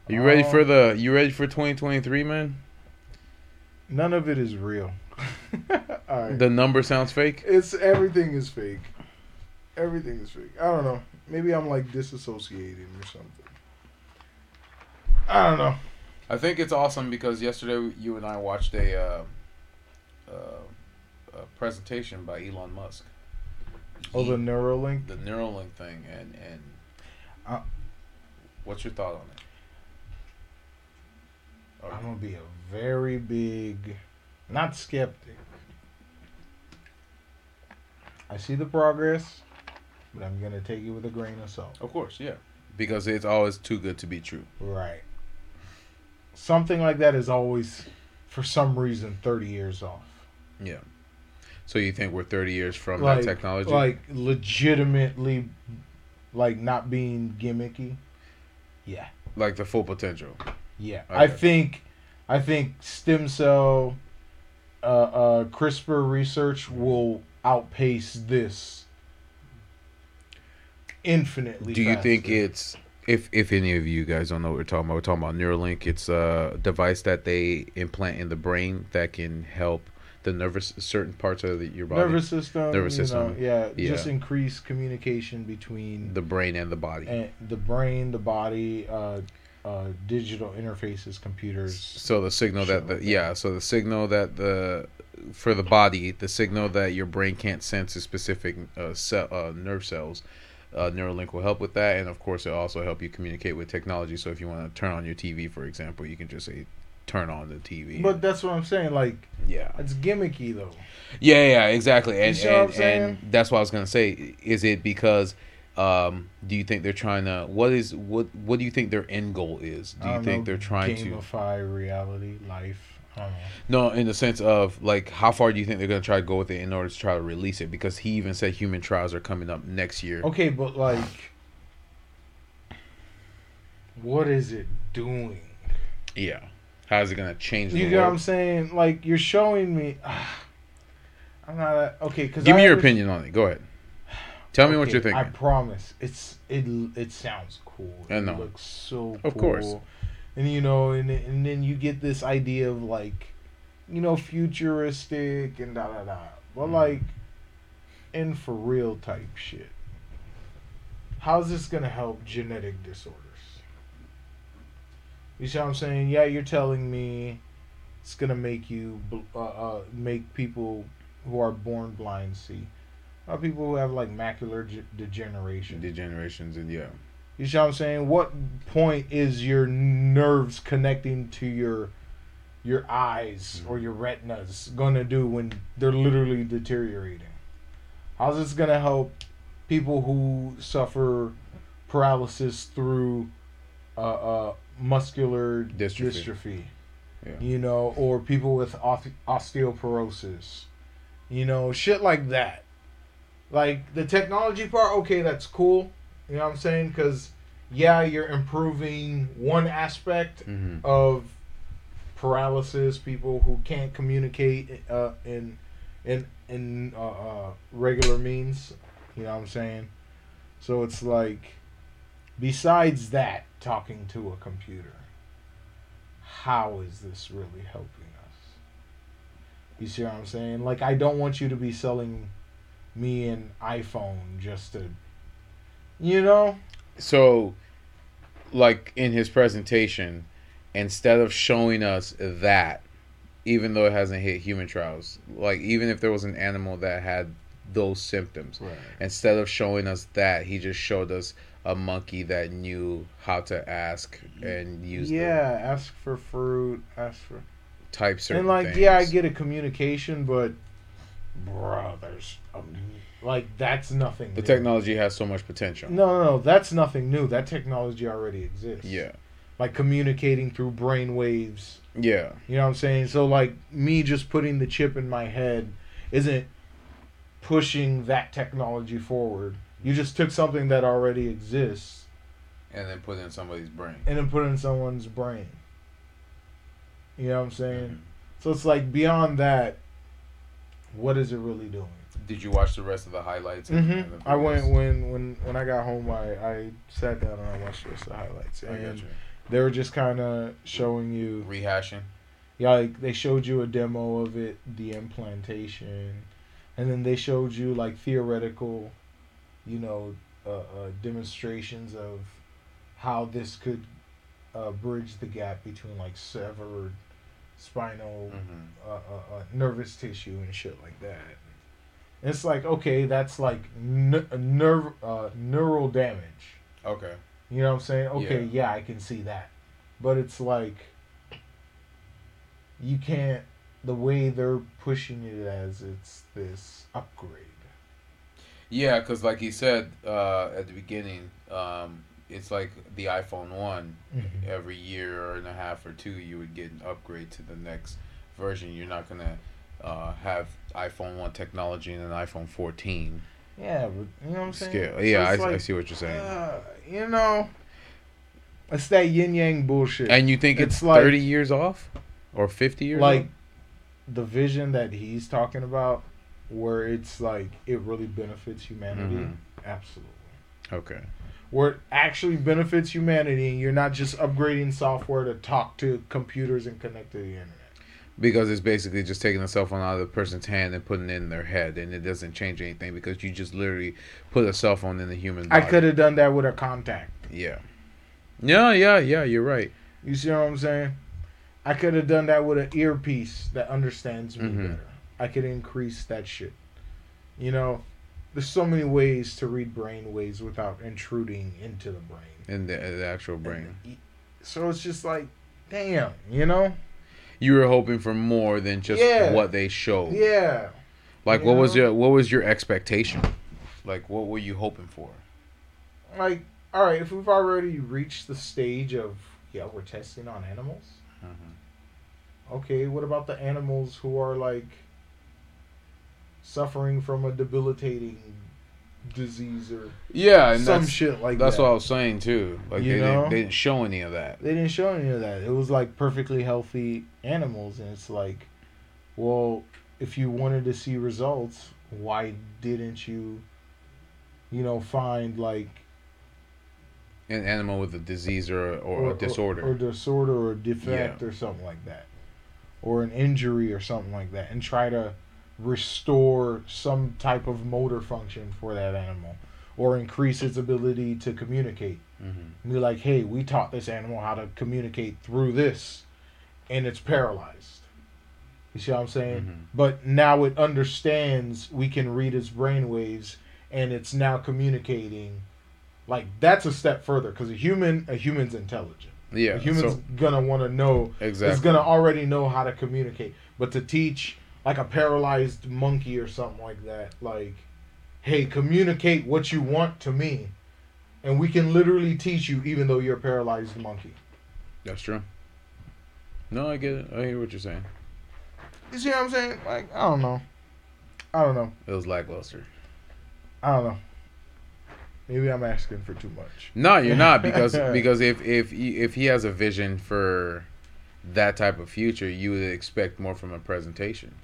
[SPEAKER 2] Are you ready for the you ready for 2023, man?
[SPEAKER 1] None of it is real. [laughs] All right.
[SPEAKER 2] The number sounds fake.
[SPEAKER 1] It's everything is fake. Everything is fake. I don't know. Maybe I'm like disassociating or something. I don't know.
[SPEAKER 2] I think it's awesome because yesterday you and I watched a uh, uh, a presentation by Elon Musk.
[SPEAKER 1] Oh,
[SPEAKER 2] He-
[SPEAKER 1] the Neuralink.
[SPEAKER 2] the Neuralink thing, and and
[SPEAKER 1] Uh,
[SPEAKER 2] what's your thought on it? Or-
[SPEAKER 1] I'm gonna be a very big, not skeptic. I see the progress, but I'm gonna take it with a grain of salt.
[SPEAKER 2] of course, yeah, because it's always too good to be true.
[SPEAKER 1] Right. Something like that is always, for some reason, 30 years off.
[SPEAKER 2] Yeah. So you think we're 30 years from
[SPEAKER 1] like,
[SPEAKER 2] that technology?
[SPEAKER 1] Like legitimately, like not being gimmicky. Yeah,
[SPEAKER 2] Like the full potential.
[SPEAKER 1] yeah.
[SPEAKER 2] Okay.
[SPEAKER 1] I think, I think stem cell, uh, uh, CRISPR research will outpace this infinitely.
[SPEAKER 2] Do you think it's if if any of you guys don't know what we're talking about, we're talking about Neuralink. It's a device that they implant in the brain that can help the nervous certain parts of the, your body,
[SPEAKER 1] nervous system?
[SPEAKER 2] Nervous
[SPEAKER 1] you know,
[SPEAKER 2] system.
[SPEAKER 1] yeah,
[SPEAKER 2] Yeah.
[SPEAKER 1] just increase communication between
[SPEAKER 2] the brain and the body.
[SPEAKER 1] and the brain, the body, uh, uh, digital interfaces, computers.
[SPEAKER 2] So the signal that the yeah, so the signal that the for the body, the signal that your brain can't sense a specific uh, cell, uh, nerve cells. Uh, Neuralink will help with that, and of course, it'll also help you communicate with technology. So if you want to turn on your TV, for example, you can just say, turn on the TV.
[SPEAKER 1] But that's what I'm saying. Like
[SPEAKER 2] yeah,
[SPEAKER 1] it's gimmicky though.
[SPEAKER 2] yeah, yeah, exactly. And
[SPEAKER 1] see what I'm
[SPEAKER 2] and, and that's what I was gonna say. Is it because? Um, do you think they're trying to? What is what? What do you think their end goal is? Do you think
[SPEAKER 1] know,
[SPEAKER 2] they're trying to?
[SPEAKER 1] gamify reality, life. I don't know.
[SPEAKER 2] No, in the sense of like, how far do you think they're gonna try to go with it in order to try to release it? Because he even said human trials are coming up next year.
[SPEAKER 1] Okay, but like, what is it doing?
[SPEAKER 2] Yeah, how is it gonna change?
[SPEAKER 1] You get what? I'm saying? Like you're showing me. [sighs] I'm not a, okay. Cause
[SPEAKER 2] Give
[SPEAKER 1] I
[SPEAKER 2] me your
[SPEAKER 1] under-
[SPEAKER 2] opinion on it. Go ahead. Tell me what you're thinking.
[SPEAKER 1] I promise. It's it. It sounds cool.
[SPEAKER 2] I know.
[SPEAKER 1] It looks so.
[SPEAKER 2] Of
[SPEAKER 1] cool.
[SPEAKER 2] course.
[SPEAKER 1] And you know, and and then you get this idea of like, you know, futuristic and da da da. But
[SPEAKER 2] Mhm.
[SPEAKER 1] like, in for real type shit. How's this gonna help genetic disorders? You see what I'm saying? Yeah, you're telling me it's gonna make you uh, uh, make people who are born blind see. Or people who have like macular ge- degeneration.
[SPEAKER 2] Degenerations and yeah,
[SPEAKER 1] You see what I'm saying? What point is your nerves connecting to your your eyes or your retinas gonna do when they're literally deteriorating? How's this gonna help people who suffer paralysis through uh, uh, muscular
[SPEAKER 2] Dystrophy.
[SPEAKER 1] dystrophy?
[SPEAKER 2] Yeah.
[SPEAKER 1] You know, or people with osteoporosis. You know, shit like that. Like the technology part, okay, that's cool. You know what I'm saying? Because yeah, you're improving one aspect
[SPEAKER 2] hmm
[SPEAKER 1] of paralysis, people who can't communicate uh, in in in uh, uh, regular means. You know what I'm saying? So it's like, besides that, talking to a computer, how is this really helping us? You see what I'm saying? Like, I don't want you to be selling me an iPhone just to, you know?
[SPEAKER 2] So, like in his presentation, instead of showing us that, even though it hasn't hit human trials, like even if there was an animal that had those symptoms,
[SPEAKER 1] Right.
[SPEAKER 2] instead of showing us that, he just showed us a monkey that knew how to ask and use
[SPEAKER 1] Yeah, ask for fruit, ask for.
[SPEAKER 2] type certain
[SPEAKER 1] and like
[SPEAKER 2] things.
[SPEAKER 1] yeah i get a communication but bruh there's um, like that's nothing
[SPEAKER 2] the
[SPEAKER 1] new.
[SPEAKER 2] technology has so much potential.
[SPEAKER 1] no no no that's nothing new that technology already exists
[SPEAKER 2] Yeah,
[SPEAKER 1] like communicating through brain waves
[SPEAKER 2] yeah,
[SPEAKER 1] you know what i'm saying so like me just putting the chip in my head isn't pushing that technology forward you just took something that already exists
[SPEAKER 2] and then put in somebody's brain.
[SPEAKER 1] and then put it in someone's brain you know what i'm saying
[SPEAKER 2] Mhm.
[SPEAKER 1] so it's like beyond that what is it really doing
[SPEAKER 2] Did you watch the rest of the highlights? and- and
[SPEAKER 1] hmm
[SPEAKER 2] the
[SPEAKER 1] I went when when when I got home. I I sat down and I watched the rest of the highlights,
[SPEAKER 2] I
[SPEAKER 1] and
[SPEAKER 2] got you.
[SPEAKER 1] they were just kind of showing you.
[SPEAKER 2] Rehashing.
[SPEAKER 1] Yeah, like they showed you a demo of it, the implantation, and then they showed you like theoretical, you know, uh, uh, demonstrations of how this could uh, bridge the gap between like severed spinal
[SPEAKER 2] hmm
[SPEAKER 1] uh, uh, uh, nervous tissue and shit like that. It's like okay, that's like n- nerve uh, neural damage.
[SPEAKER 2] Okay.
[SPEAKER 1] You know what I'm saying? Okay,
[SPEAKER 2] Yeah.
[SPEAKER 1] yeah. I can see that, but it's like you can't. The way they're pushing it as it's this upgrade.
[SPEAKER 2] Yeah, because like he said uh, at the beginning, um, it's like the iPhone one.
[SPEAKER 1] Mhm.
[SPEAKER 2] Every year and a half or two, you would get an upgrade to the next version. You're not gonna uh, have iPhone one technology and an iPhone 14
[SPEAKER 1] Yeah, but you know what I'm saying?
[SPEAKER 2] scale.
[SPEAKER 1] So
[SPEAKER 2] Yeah, I,
[SPEAKER 1] it's
[SPEAKER 2] I see what you're saying.
[SPEAKER 1] uh, you know, it's that yin yang bullshit.
[SPEAKER 2] and you think it's,
[SPEAKER 1] it's like-
[SPEAKER 2] 30 years off or 50 years?
[SPEAKER 1] like
[SPEAKER 2] off?
[SPEAKER 1] the vision that he's talking about where it's like it really benefits humanity
[SPEAKER 2] Mhm.
[SPEAKER 1] absolutely
[SPEAKER 2] Okay.
[SPEAKER 1] where it actually benefits humanity and you're not just upgrading software to talk to computers and connect to the internet
[SPEAKER 2] Because it's basically just taking a cell phone out of the person's hand and putting it in their head, and it doesn't change anything because you just literally put a cell phone in the human
[SPEAKER 1] i could have done that with a contact
[SPEAKER 2] Yeah. Yeah, yeah, yeah. You're right.
[SPEAKER 1] you see what i'm saying i could have done that with an earpiece that understands me
[SPEAKER 2] Mhm.
[SPEAKER 1] better i could increase that shit you know there's so many ways to read brain waves without intruding into the brain
[SPEAKER 2] In the, uh, the actual brain.
[SPEAKER 1] So it's just like, damn, you know?
[SPEAKER 2] You were hoping for more than just
[SPEAKER 1] Yeah.
[SPEAKER 2] what they showed.
[SPEAKER 1] Yeah.
[SPEAKER 2] Like,
[SPEAKER 1] You
[SPEAKER 2] what was your what was your expectation? Like, what were you hoping for?
[SPEAKER 1] Like, all right, if we've already reached the stage of yeah, we're testing on animals. Mm-hmm. Okay, what about the animals who are like suffering from a debilitating disease or
[SPEAKER 2] Yeah,
[SPEAKER 1] some shit like that.
[SPEAKER 2] that's
[SPEAKER 1] that?
[SPEAKER 2] what I was saying too. Like,
[SPEAKER 1] You
[SPEAKER 2] they
[SPEAKER 1] know?
[SPEAKER 2] didn't, they didn't show any of that.
[SPEAKER 1] They didn't show any of that. It was like perfectly healthy animals, and it's like, well, if you wanted to see results, why didn't you, you know, find like
[SPEAKER 2] An animal with a disease or or, a disorder.
[SPEAKER 1] or, disorder or a defect or something like that, or an injury or something like that, and try to restore some type of motor function for that animal, or increase its ability to communicate.
[SPEAKER 2] Mhm.
[SPEAKER 1] And be like, hey, we taught this animal how to communicate through this, and it's paralyzed. You see what I'm saying?
[SPEAKER 2] Mhm.
[SPEAKER 1] But now it understands. We can read its brain waves, and it's now communicating. Like that's a step further because a human, a human's intelligent.
[SPEAKER 2] Yeah,
[SPEAKER 1] a human's
[SPEAKER 2] so
[SPEAKER 1] gonna want to know.
[SPEAKER 2] exactly.
[SPEAKER 1] Is gonna already know how to communicate. But to teach like a paralyzed monkey or something like that, like, hey, communicate what you want to me, and we can literally teach you even though you're a paralyzed monkey.
[SPEAKER 2] That's true. No, I get it. I hear what you're saying.
[SPEAKER 1] You see what I'm saying? Like, I don't know. I don't know.
[SPEAKER 2] It was lackluster.
[SPEAKER 1] I don't know. Maybe I'm asking for too much.
[SPEAKER 2] No, you're not because [laughs] because if if he, if he has a vision for that type of future, you would expect more from a presentation.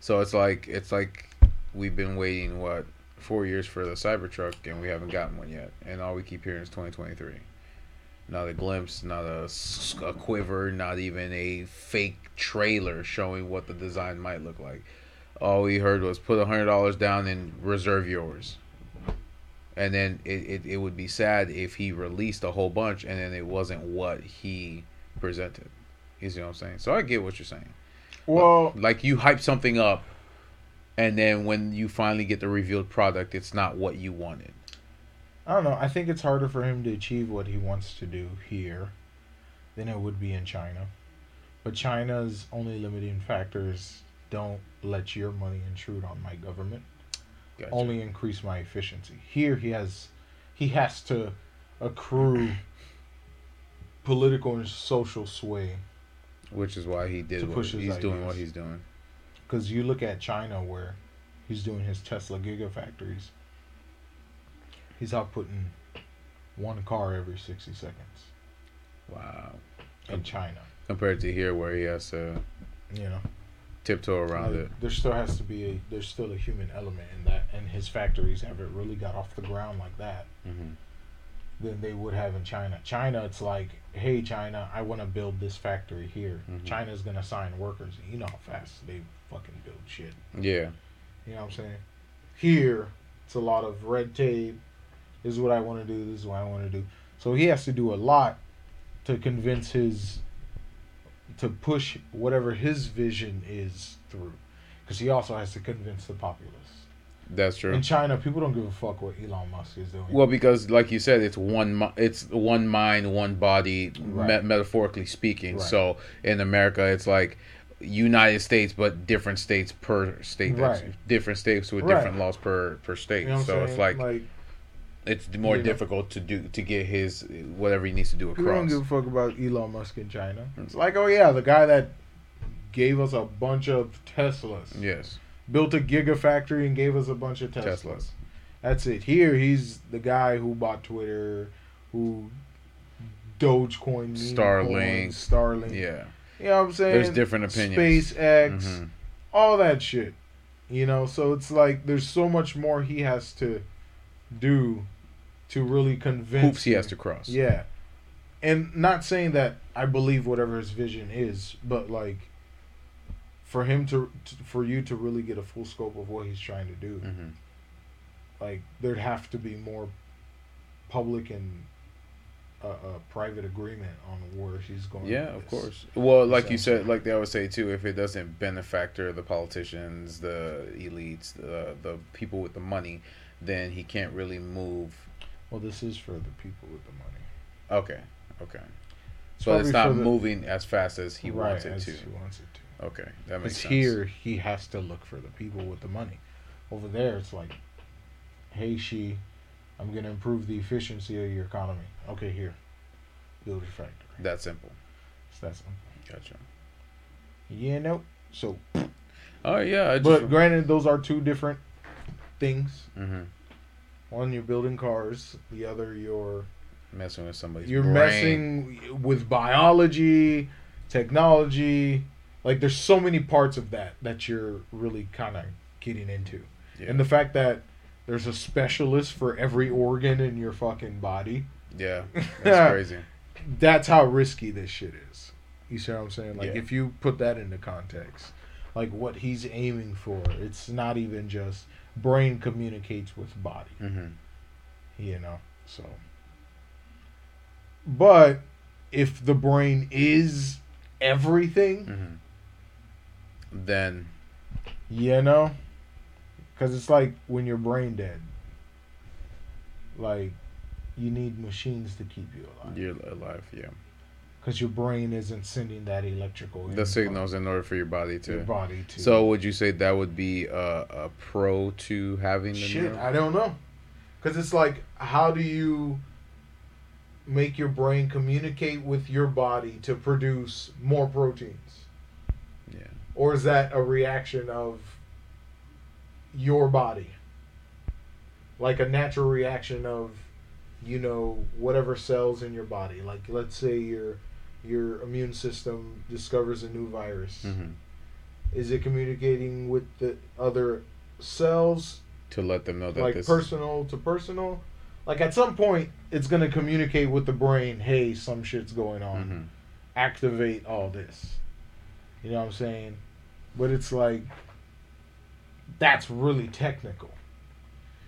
[SPEAKER 2] So it's like it's like we've been waiting what four years for the Cybertruck and we haven't gotten one yet, and all we keep hearing is 2023. Not a glimpse, not a, a quiver, not even a fake trailer showing what the design might look like. All we heard was put a hundred dollars down and reserve yours and then it, it, it would be sad if he released a whole bunch and then it wasn't what he presented. You see what I'm saying? So I get what you're saying.
[SPEAKER 1] Well,
[SPEAKER 2] Like you hype something up, and then when you finally get the revealed product, it's not what you wanted.
[SPEAKER 1] I don't know. I think it's harder for him to achieve what he wants to do here than it would be in China. But China's only limiting factors don't let your money intrude on my government.
[SPEAKER 2] Gotcha.
[SPEAKER 1] Only increase my efficiency. Here he has he has to accrue [clears throat] political and social sway
[SPEAKER 2] Which is why he did what he's doing. What he's doing.
[SPEAKER 1] because you look at China where he's doing his Tesla gigafactories. He's outputting one car every 60 seconds
[SPEAKER 2] Wow.
[SPEAKER 1] in China.
[SPEAKER 2] Compared to here, where he has to
[SPEAKER 1] You know,
[SPEAKER 2] tiptoe around
[SPEAKER 1] Like,
[SPEAKER 2] it.
[SPEAKER 1] there still has to be a there's still a human element in that, and his factories haven't really got off the ground like that
[SPEAKER 2] hmm
[SPEAKER 1] than they would have in China. China, it's like, hey, China, I want to build this factory here.
[SPEAKER 2] Mhm.
[SPEAKER 1] China's gonna sign workers. You know how fast they fucking build shit.
[SPEAKER 2] Yeah.
[SPEAKER 1] You know what I'm saying? Here, it's a lot of red tape. This is what I want to do. This is what I want to do. So he has to do a lot to convince his, to push whatever his vision is through. Because he also has to convince the populace.
[SPEAKER 2] That's true.
[SPEAKER 1] In China, people don't give a fuck what Elon Musk is doing.
[SPEAKER 2] Well, because like you said, it's one it's one mind, one body,
[SPEAKER 1] Right.
[SPEAKER 2] me- metaphorically speaking.
[SPEAKER 1] Right.
[SPEAKER 2] So in America, it's like United States, but different states per state. That's
[SPEAKER 1] Right.
[SPEAKER 2] Different states with different laws per per state.
[SPEAKER 1] you know
[SPEAKER 2] so it's like,
[SPEAKER 1] like
[SPEAKER 2] it's more
[SPEAKER 1] you know.
[SPEAKER 2] difficult to do to get his whatever he needs to do across.
[SPEAKER 1] people don't give a fuck about Elon Musk in China. It's like, oh yeah, the guy that gave us a bunch of Teslas.
[SPEAKER 2] yes,
[SPEAKER 1] built a gigafactory and gave us a bunch of Teslas.
[SPEAKER 2] Teslas.
[SPEAKER 1] That's it. Here, he's the guy who bought Twitter, who Dogecoin,
[SPEAKER 2] Starlink.
[SPEAKER 1] Starlink.
[SPEAKER 2] Yeah,
[SPEAKER 1] You know what I'm saying?
[SPEAKER 2] there's different opinions.
[SPEAKER 1] SpaceX,
[SPEAKER 2] Mhm.
[SPEAKER 1] all that shit. You know, so it's like there's so much more he has to do to really convince.
[SPEAKER 2] Hoops he has to cross.
[SPEAKER 1] Yeah. And not saying that I believe whatever his vision is, but like for him to, to for you to really get a full scope of what he's trying to do,
[SPEAKER 2] hmm
[SPEAKER 1] like there'd have to be more public and uh, uh, private agreement on where he's going.
[SPEAKER 2] Yeah, of course. Well, like you said, like they always say too, if it doesn't benefactor the politicians, the elites, the the people with the money, then he can't really move.
[SPEAKER 1] Well, this is for the people with the money.
[SPEAKER 2] Okay, okay. So it's not
[SPEAKER 1] the-
[SPEAKER 2] moving as fast as he
[SPEAKER 1] right,
[SPEAKER 2] wants it
[SPEAKER 1] as
[SPEAKER 2] to.
[SPEAKER 1] He wants it to.
[SPEAKER 2] Okay, that makes
[SPEAKER 1] Because
[SPEAKER 2] sense.
[SPEAKER 1] here he has to look for the people with the money. Over there, it's like, hey, Xi, I'm gonna improve the efficiency of your economy. Okay, here, build your factory.
[SPEAKER 2] that simple.
[SPEAKER 1] So that's
[SPEAKER 2] Gotcha.
[SPEAKER 1] yeah, no. So,
[SPEAKER 2] Oh yeah, I just,
[SPEAKER 1] but granted, those are two different things.
[SPEAKER 2] hmm
[SPEAKER 1] One, you're building cars. The other, you're
[SPEAKER 2] messing with somebody's
[SPEAKER 1] you're
[SPEAKER 2] brain.
[SPEAKER 1] messing with biology, technology. Like, there's so many parts of that that you're really kind of getting into.
[SPEAKER 2] Yeah.
[SPEAKER 1] And the fact that there's a specialist for every organ in your fucking body.
[SPEAKER 2] yeah, [laughs] that's crazy.
[SPEAKER 1] That's how risky this shit is. You see what I'm saying? Like
[SPEAKER 2] Yeah.
[SPEAKER 1] if you put that into context, like what he's aiming for, it's not even just brain communicates with body,
[SPEAKER 2] hmm
[SPEAKER 1] you know. So but if the brain is everything,
[SPEAKER 2] hmm Then
[SPEAKER 1] You know? Because it's like when you're brain dead. Like, you need machines to keep you alive.
[SPEAKER 2] you're alive. Yeah,
[SPEAKER 1] Because your brain isn't sending that electrical
[SPEAKER 2] the signals in order for your body
[SPEAKER 1] to your body to.
[SPEAKER 2] So would you say that would be a, a pro to having the
[SPEAKER 1] shit,
[SPEAKER 2] neural-
[SPEAKER 1] I don't know. Because it's like, how do you make your brain communicate with your body to produce more proteins? Or is that a reaction of your body? Like a natural reaction of, you know, whatever cells in your body. Like let's say your your immune system discovers a new virus.
[SPEAKER 2] hmm
[SPEAKER 1] Is it communicating with the other cells,
[SPEAKER 2] To let them know that
[SPEAKER 1] like
[SPEAKER 2] this.
[SPEAKER 1] personal to personal? Like at some point, it's gonna communicate with the brain. Hey, some shit's going on
[SPEAKER 2] Mhm.
[SPEAKER 1] activate all this. You know what I'm saying? But it's like that's really technical.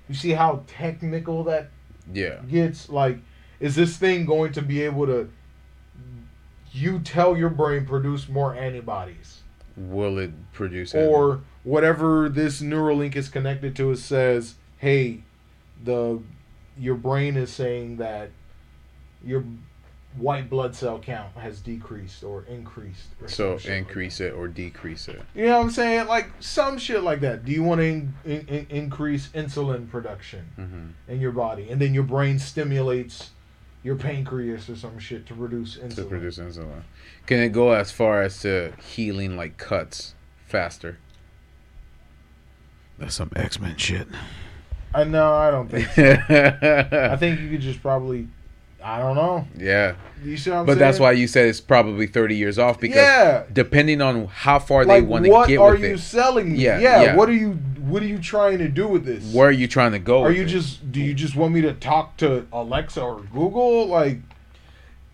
[SPEAKER 1] You see how technical that
[SPEAKER 2] Yeah.
[SPEAKER 1] gets? Like, is this thing going to be able to you tell your brain produce more antibodies?
[SPEAKER 2] Will it produce?
[SPEAKER 1] Or whatever this Neuralink is connected to it says, hey, the your brain is saying that your white blood cell count has decreased or increased. Or
[SPEAKER 2] so
[SPEAKER 1] some shit like
[SPEAKER 2] increase it or decrease it.
[SPEAKER 1] You know what I'm saying? Like some shit like that. Do you want to in, in, in- increase insulin production
[SPEAKER 2] hmm
[SPEAKER 1] in your body, and then your brain stimulates your pancreas or some shit to produce insulin?
[SPEAKER 2] To produce insulin. Can it go as far as to healing like cuts faster? That's some X Men shit.
[SPEAKER 1] I know. I don't think. So. [laughs] I think you could just probably. I don't know. You see what I'm
[SPEAKER 2] but
[SPEAKER 1] saying?
[SPEAKER 2] that's why you said it's probably thirty years off because
[SPEAKER 1] yeah.
[SPEAKER 2] depending on how far
[SPEAKER 1] like
[SPEAKER 2] they want to
[SPEAKER 1] what
[SPEAKER 2] get
[SPEAKER 1] are
[SPEAKER 2] with
[SPEAKER 1] you
[SPEAKER 2] it,
[SPEAKER 1] selling me?
[SPEAKER 2] Yeah,
[SPEAKER 1] Yeah,
[SPEAKER 2] yeah.
[SPEAKER 1] What are you What are you trying to do with this?
[SPEAKER 2] where are you trying to go?
[SPEAKER 1] are
[SPEAKER 2] with
[SPEAKER 1] you
[SPEAKER 2] it?
[SPEAKER 1] just? Do you just want me to talk to Alexa or Google? Like,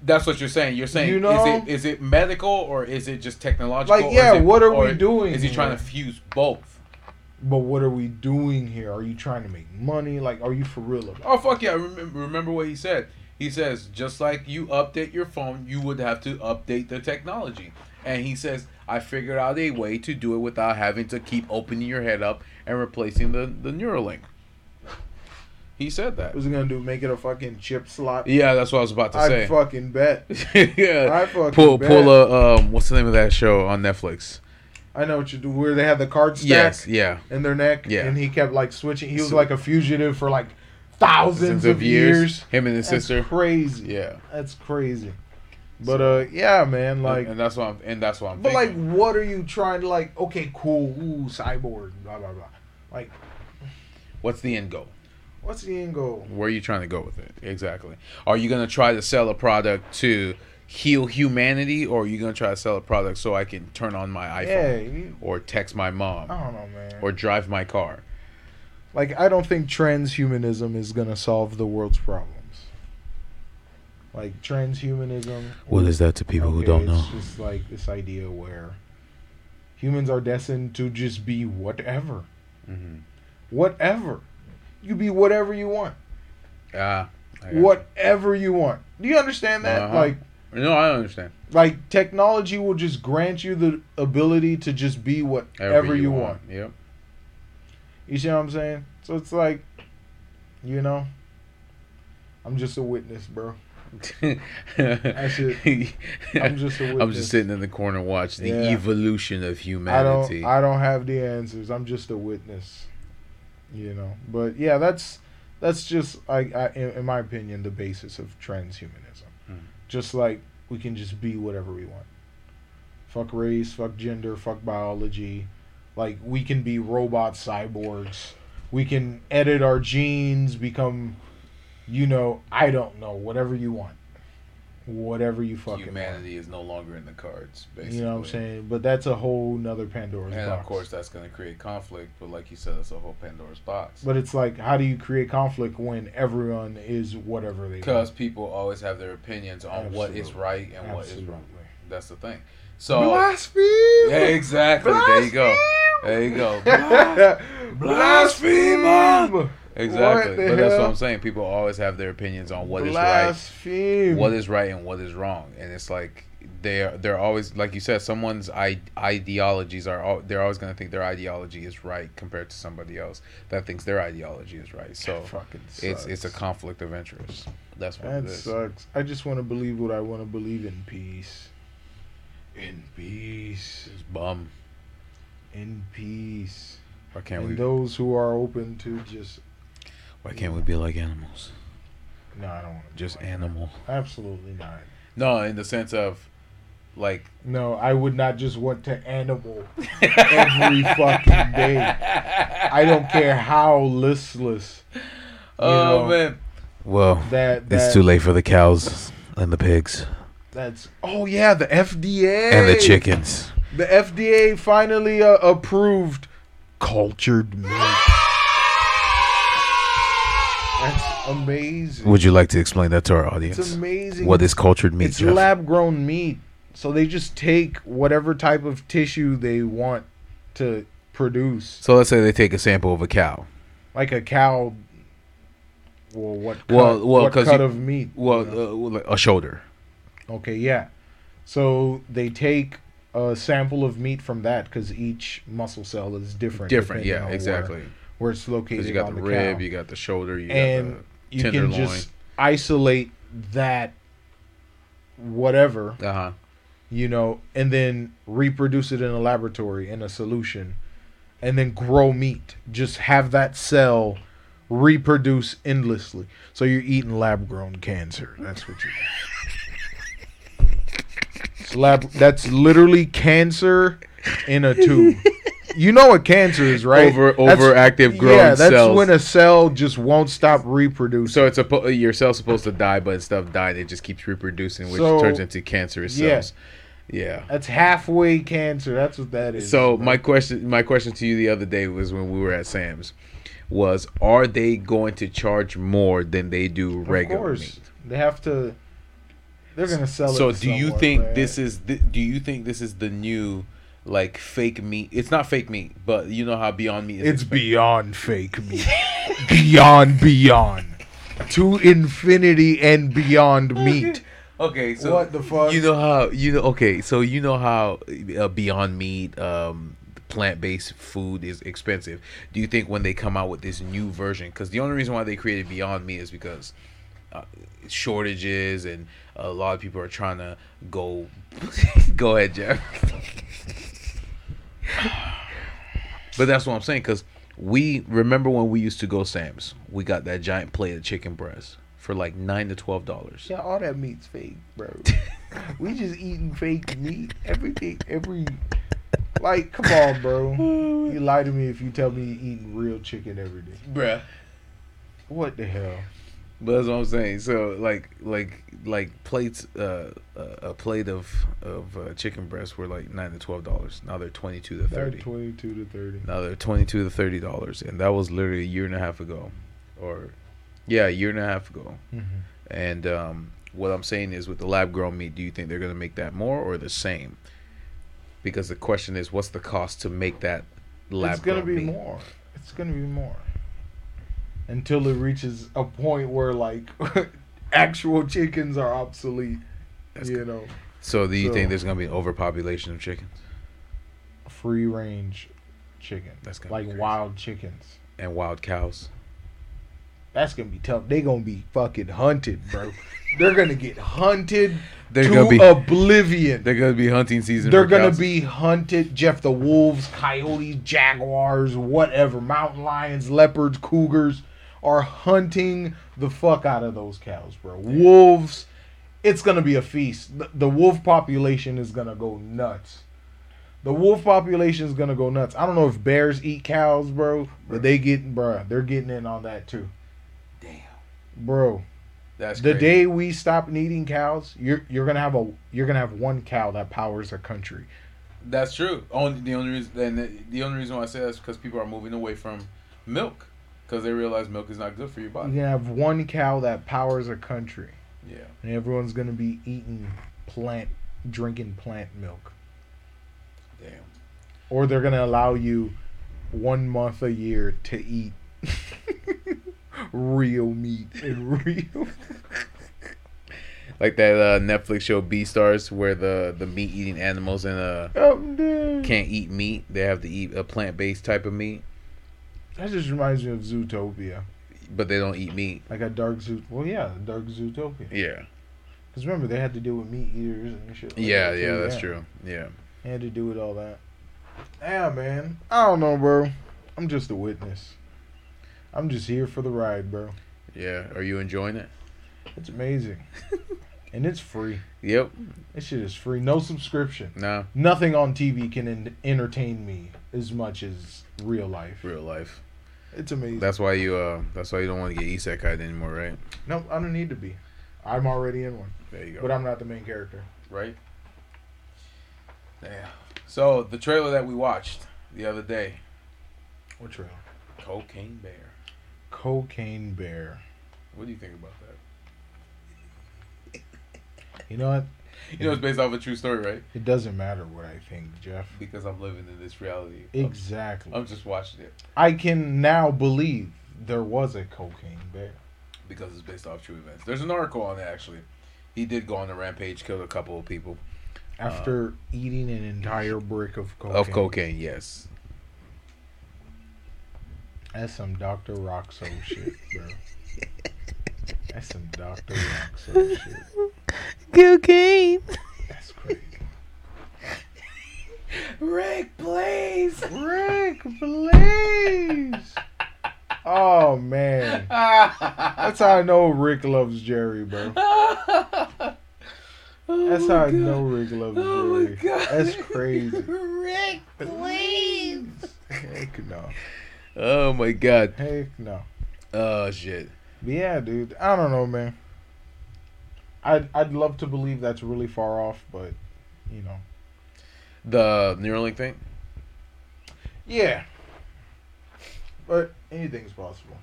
[SPEAKER 2] That's what you're saying. You're saying
[SPEAKER 1] You know?
[SPEAKER 2] is it is it medical or is it just technological?
[SPEAKER 1] Like, yeah,
[SPEAKER 2] it-
[SPEAKER 1] what are we doing
[SPEAKER 2] Is he trying to fuse both?
[SPEAKER 1] but what are we doing here? Are you trying to make money? Like, are you for real about?
[SPEAKER 2] Oh fuck yeah! Remember, remember what he said. He says just like you update your phone, you would have to update the technology. And he says I figured out a way to do it without having to keep opening your head up and replacing the the Neuralink. He said that.
[SPEAKER 1] What's it gonna do? Make it a fucking chip slot?
[SPEAKER 2] Yeah, that's what I was about to
[SPEAKER 1] I
[SPEAKER 2] say.
[SPEAKER 1] I fucking bet. [laughs]
[SPEAKER 2] yeah.
[SPEAKER 1] I fucking
[SPEAKER 2] Pull
[SPEAKER 1] bet.
[SPEAKER 2] pull a um what's the name of that show on Netflix?
[SPEAKER 1] I know what you do. Where they have the card stack
[SPEAKER 2] Yes, yeah.
[SPEAKER 1] in their neck,
[SPEAKER 2] Yeah.
[SPEAKER 1] and he kept like switching. He was
[SPEAKER 2] So-
[SPEAKER 1] like a fugitive for like thousands of years.
[SPEAKER 2] Him and his
[SPEAKER 1] That's
[SPEAKER 2] sister.
[SPEAKER 1] crazy.
[SPEAKER 2] Yeah.
[SPEAKER 1] That's crazy. But uh, yeah, man. Like,
[SPEAKER 2] and, and that's what I'm and that's what I'm
[SPEAKER 1] but like, what are you trying to like? Okay, cool. Ooh, cyborg. Blah blah blah. Like,
[SPEAKER 2] What's the end goal?
[SPEAKER 1] what's the end goal?
[SPEAKER 2] Where are you trying to go with it? Exactly. Are you gonna try to sell a product to heal humanity, or are you gonna try to sell a product so I can turn on my iPhone,
[SPEAKER 1] Yeah. you-
[SPEAKER 2] or text my mom,
[SPEAKER 1] I don't know, man.
[SPEAKER 2] or drive my car?
[SPEAKER 1] Like, I don't think transhumanism is gonna solve the world's problems. Like transhumanism.
[SPEAKER 2] What is that to people who don't know?
[SPEAKER 1] It's just like this idea where humans are destined to just be whatever.
[SPEAKER 2] Mm-hmm.
[SPEAKER 1] Whatever. You be whatever you want.
[SPEAKER 2] Ah. I got you.
[SPEAKER 1] Whatever you want. Do you understand that?
[SPEAKER 2] Uh-huh.
[SPEAKER 1] Like
[SPEAKER 2] No, I understand.
[SPEAKER 1] like technology will just grant you the ability to just be whatever you, want.
[SPEAKER 2] Yep.
[SPEAKER 1] You see what I'm saying? So it's like, you know, I'm just a witness, bro. I'm just a
[SPEAKER 2] I'm just sitting in the corner watching the
[SPEAKER 1] Yeah.
[SPEAKER 2] evolution of
[SPEAKER 1] I
[SPEAKER 2] humanity.
[SPEAKER 1] don't I don't have the answers. I'm just a witness. You know. But yeah, that's that's just I, I in, in my opinion the basis of transhumanism.
[SPEAKER 2] Hmm.
[SPEAKER 1] Just like we can just be whatever we want. Fuck race, fuck gender, fuck biology. Like we can be robot cyborgs. We can edit our genes, become you know, I don't know, whatever you want. Whatever you fucking want.
[SPEAKER 2] Humanity is no longer in the cards. Basically.
[SPEAKER 1] You know what I'm saying? But that's a whole nother Pandora's
[SPEAKER 2] And
[SPEAKER 1] box.
[SPEAKER 2] of course, that's going to create conflict. But like you said, that's a whole Pandora's box.
[SPEAKER 1] But it's like, how do you create conflict when everyone is whatever they
[SPEAKER 2] Because people always have their opinions on what is right and what is wrong. That's the thing. So! Yeah, exactly. There you go. There you go. [laughs]
[SPEAKER 1] Blaspheme!
[SPEAKER 2] Exactly. But that's what? I'm saying. People always have their opinions on what is right, what is right, and what is wrong. And it's like they're they're always like you said. Someone's ideologies are al- they're always going to think their ideology is right compared to somebody else that thinks their ideology is right. So
[SPEAKER 1] fucking
[SPEAKER 2] it's it's a conflict of interest. That's what
[SPEAKER 1] That sucks. I just want to believe what I want to believe in peace. In peace.
[SPEAKER 2] It's bum.
[SPEAKER 1] In peace.
[SPEAKER 2] Why can't
[SPEAKER 1] and
[SPEAKER 2] we?
[SPEAKER 1] those who are open to just
[SPEAKER 2] Why can't we be like animals?
[SPEAKER 1] no, I don't want to
[SPEAKER 2] Just animal.
[SPEAKER 1] Absolutely not.
[SPEAKER 2] No, in the sense of like
[SPEAKER 1] No, I would not just want to animal [laughs] every fucking day. I don't care how listless
[SPEAKER 2] Oh
[SPEAKER 1] know,
[SPEAKER 2] man. Well,
[SPEAKER 1] that. that
[SPEAKER 2] it's too late for the cows and the pigs
[SPEAKER 1] That's oh yeah, the FDA
[SPEAKER 2] and the chickens.
[SPEAKER 1] The FDA finally uh, approved cultured meat. That's amazing.
[SPEAKER 2] Would you like to explain that to our audience?
[SPEAKER 1] It's amazing.
[SPEAKER 2] What is cultured meat?
[SPEAKER 1] It's
[SPEAKER 2] Jeff?
[SPEAKER 1] lab grown meat. So they just take whatever type of tissue they want to produce.
[SPEAKER 2] So let's say they take a sample of a cow.
[SPEAKER 1] Like a cow. Well, what cut,
[SPEAKER 2] Well- well,
[SPEAKER 1] what cut
[SPEAKER 2] you-
[SPEAKER 1] of meat?
[SPEAKER 2] Well,
[SPEAKER 1] you know?
[SPEAKER 2] uh, a shoulder.
[SPEAKER 1] Okay, yeah. So they take a sample of meat from that because each muscle cell is different.
[SPEAKER 2] Different, yeah,
[SPEAKER 1] on where-
[SPEAKER 2] exactly.
[SPEAKER 1] Where, it's located
[SPEAKER 2] you got
[SPEAKER 1] on
[SPEAKER 2] the
[SPEAKER 1] the,
[SPEAKER 2] rib,
[SPEAKER 1] cow.
[SPEAKER 2] you got the shoulder, you
[SPEAKER 1] and
[SPEAKER 2] got
[SPEAKER 1] you
[SPEAKER 2] the
[SPEAKER 1] can just isolate that whatever
[SPEAKER 2] Uh huh.
[SPEAKER 1] you know and then reproduce it in a laboratory in a solution and then grow meat just have that cell reproduce endlessly so you're eating lab grown cancer that's what you [laughs] it's lab that's literally cancer in a tube [laughs] you know what cancer is right
[SPEAKER 2] Over-
[SPEAKER 1] That's-
[SPEAKER 2] overactive growing
[SPEAKER 1] yeah that's
[SPEAKER 2] cells.
[SPEAKER 1] when a cell just won't stop reproducing
[SPEAKER 2] So it's a your cell's supposed to die, but instead of dying, it just keeps reproducing, which
[SPEAKER 1] So-
[SPEAKER 2] turns into cancerous
[SPEAKER 1] Yeah.
[SPEAKER 2] cells. Yeah.
[SPEAKER 1] That's halfway cancer. That's what that is.
[SPEAKER 2] So
[SPEAKER 1] bro.
[SPEAKER 2] my question, my question to you the other day was when we were at Sam's, was are they going to charge more than they do
[SPEAKER 1] of
[SPEAKER 2] regular
[SPEAKER 1] course they have to. They're gonna sell it.
[SPEAKER 2] So do you think
[SPEAKER 1] man.
[SPEAKER 2] this is the, do you think this is the new like fake meat? It's not fake meat, but you know how Beyond Meat is.
[SPEAKER 1] It's
[SPEAKER 2] expensive.
[SPEAKER 1] beyond fake meat. beyond beyond. To infinity and beyond meat.
[SPEAKER 2] Okay, so
[SPEAKER 1] What the fuck?
[SPEAKER 2] You know how you know? Okay, so you know how uh, Beyond Meat, um, plant-based food is expensive. Do you think when they come out with this new version, because the only reason why they created Beyond Meat is because uh, shortages and a lot of people are trying to go. [laughs] go ahead, Jeff. but that's what I'm saying, because we remember when we used to go Sam's, we got that giant plate of chicken breast for like nine to twelve dollars.
[SPEAKER 1] Yeah, all that meat's fake, bro. [laughs] we just eating fake meat. Everything, every. Like, come on, bro. You lie to me if you tell me you eating real chicken every day.
[SPEAKER 2] Bruh.
[SPEAKER 1] What the hell?
[SPEAKER 2] But that's what I'm saying. So like like like plates uh, a plate of of uh, chicken breasts were like nine to twelve dollars. Now they're twenty two to
[SPEAKER 1] They're
[SPEAKER 2] thirty.
[SPEAKER 1] Twenty-two to thirty.
[SPEAKER 2] Now they're twenty two to thirty dollars, and that was literally a year and a half ago, or yeah, a year and a half ago.
[SPEAKER 1] Mm-hmm.
[SPEAKER 2] And um, what I'm saying is, with the lab grown meat, do you think they're gonna make that more or the same? Because the question is, what's the cost to make that lab
[SPEAKER 1] it's gonna
[SPEAKER 2] grown
[SPEAKER 1] be
[SPEAKER 2] meat?
[SPEAKER 1] more. It's gonna be more. Until it reaches a point where like [laughs] actual chickens are obsolete.
[SPEAKER 2] That's
[SPEAKER 1] you know,
[SPEAKER 2] So do you
[SPEAKER 1] So-
[SPEAKER 2] think there's gonna be an overpopulation of chickens
[SPEAKER 1] free range chicken.
[SPEAKER 2] That's gonna
[SPEAKER 1] like
[SPEAKER 2] be crazy.
[SPEAKER 1] wild chickens.
[SPEAKER 2] and wild cows?
[SPEAKER 1] That's gonna be tough. They're gonna be fucking hunted, bro. They're gonna get hunted [laughs]
[SPEAKER 2] They're
[SPEAKER 1] to
[SPEAKER 2] gonna be
[SPEAKER 1] oblivion.
[SPEAKER 2] they're gonna be hunting season.
[SPEAKER 1] They're
[SPEAKER 2] for
[SPEAKER 1] gonna
[SPEAKER 2] cows.
[SPEAKER 1] be hunted. Jeff, the wolves, coyotes, jaguars, whatever, mountain lions, leopards, cougars are hunting the fuck out of those cows, bro. Wolves, it's gonna be a feast. The, the wolf population is gonna go nuts. The wolf population is gonna go nuts. I don't know if bears eat cows, bro, but they get, bro, they're getting in on that too,
[SPEAKER 2] Damn.
[SPEAKER 1] bro.
[SPEAKER 2] That's
[SPEAKER 1] The
[SPEAKER 2] crazy.
[SPEAKER 1] day we stop needing cows, you're you're gonna have a you're gonna have one cow that powers a country.
[SPEAKER 2] That's true. Only the only reason and the, the only reason why I say that is because people are moving away from milk because they realize milk is not good for your body.
[SPEAKER 1] gonna have one cow that powers a country,
[SPEAKER 2] Yeah.
[SPEAKER 1] and everyone's gonna be eating plant, drinking plant milk,
[SPEAKER 2] Damn.
[SPEAKER 1] or they're gonna allow you one month a year to eat [laughs] real meat [laughs] and real.
[SPEAKER 2] Like that uh, Netflix show Beastars where the the meat eating animals and uh
[SPEAKER 1] I'm
[SPEAKER 2] can't eat meat. They have to eat a plant based type of meat,
[SPEAKER 1] That just reminds me of Zootopia,
[SPEAKER 2] but they don't eat meat.
[SPEAKER 1] like a dark zoo. Well, yeah, dark Zootopia.
[SPEAKER 2] Yeah.
[SPEAKER 1] Because remember they had to deal with meat eaters and shit. like
[SPEAKER 2] Yeah,
[SPEAKER 1] that,
[SPEAKER 2] yeah, that's true. Yeah.
[SPEAKER 1] They had to do with all that. Yeah, man. I don't know, bro. I'm just a witness. I'm just here for the ride, bro.
[SPEAKER 2] Yeah. Are you enjoying it?
[SPEAKER 1] It's amazing. [laughs] and it's free.
[SPEAKER 2] Yep.
[SPEAKER 1] This shit is free. No subscription.
[SPEAKER 2] No.
[SPEAKER 1] Nothing on TV can en- entertain me as much as real life.
[SPEAKER 2] Real life.
[SPEAKER 1] It's amazing.
[SPEAKER 2] That's why you uh that's why you don't want to get isekai anymore, right?
[SPEAKER 1] no, I don't need to be. I'm already in one.
[SPEAKER 2] There you go.
[SPEAKER 1] But I'm not the main character.
[SPEAKER 2] right? Yeah. So the trailer that we watched the other day,
[SPEAKER 1] What trailer?
[SPEAKER 2] Cocaine Bear.
[SPEAKER 1] Cocaine Bear.
[SPEAKER 2] What do you think about that?
[SPEAKER 1] You know what?
[SPEAKER 2] You know it's based off a true story, right?
[SPEAKER 1] It doesn't matter what I think, Jeff.
[SPEAKER 2] Because I'm living in this reality.
[SPEAKER 1] Exactly.
[SPEAKER 2] I'm just watching it
[SPEAKER 1] I can now believe there was a cocaine bear.
[SPEAKER 2] because it's based off true events. There's an article on it actually. He did go on a rampage, killed a couple of people.
[SPEAKER 1] After uh, eating an entire brick of cocaine.
[SPEAKER 2] Of cocaine, yes.
[SPEAKER 1] That's some Dr. Rockso shit, bro. [laughs] That's some Dr. Rockso shit.
[SPEAKER 2] Cocaine.
[SPEAKER 1] That's [laughs] crazy.
[SPEAKER 2] Rick, please.
[SPEAKER 1] Rick, please. Oh man. That's how I know Rick loves Jerry, bro. [laughs] Oh, That's how I know Rick loves
[SPEAKER 2] Oh my
[SPEAKER 1] Jerry.
[SPEAKER 2] God.
[SPEAKER 1] That's crazy.
[SPEAKER 2] Rick, please.
[SPEAKER 1] Heck no.
[SPEAKER 2] Oh my god.
[SPEAKER 1] Heck no.
[SPEAKER 2] Oh shit.
[SPEAKER 1] But yeah, dude. I don't know, man. I'd I'd love to believe that's really far off, but you know.
[SPEAKER 2] The Neuralink thing.
[SPEAKER 1] Yeah. But anything's possible.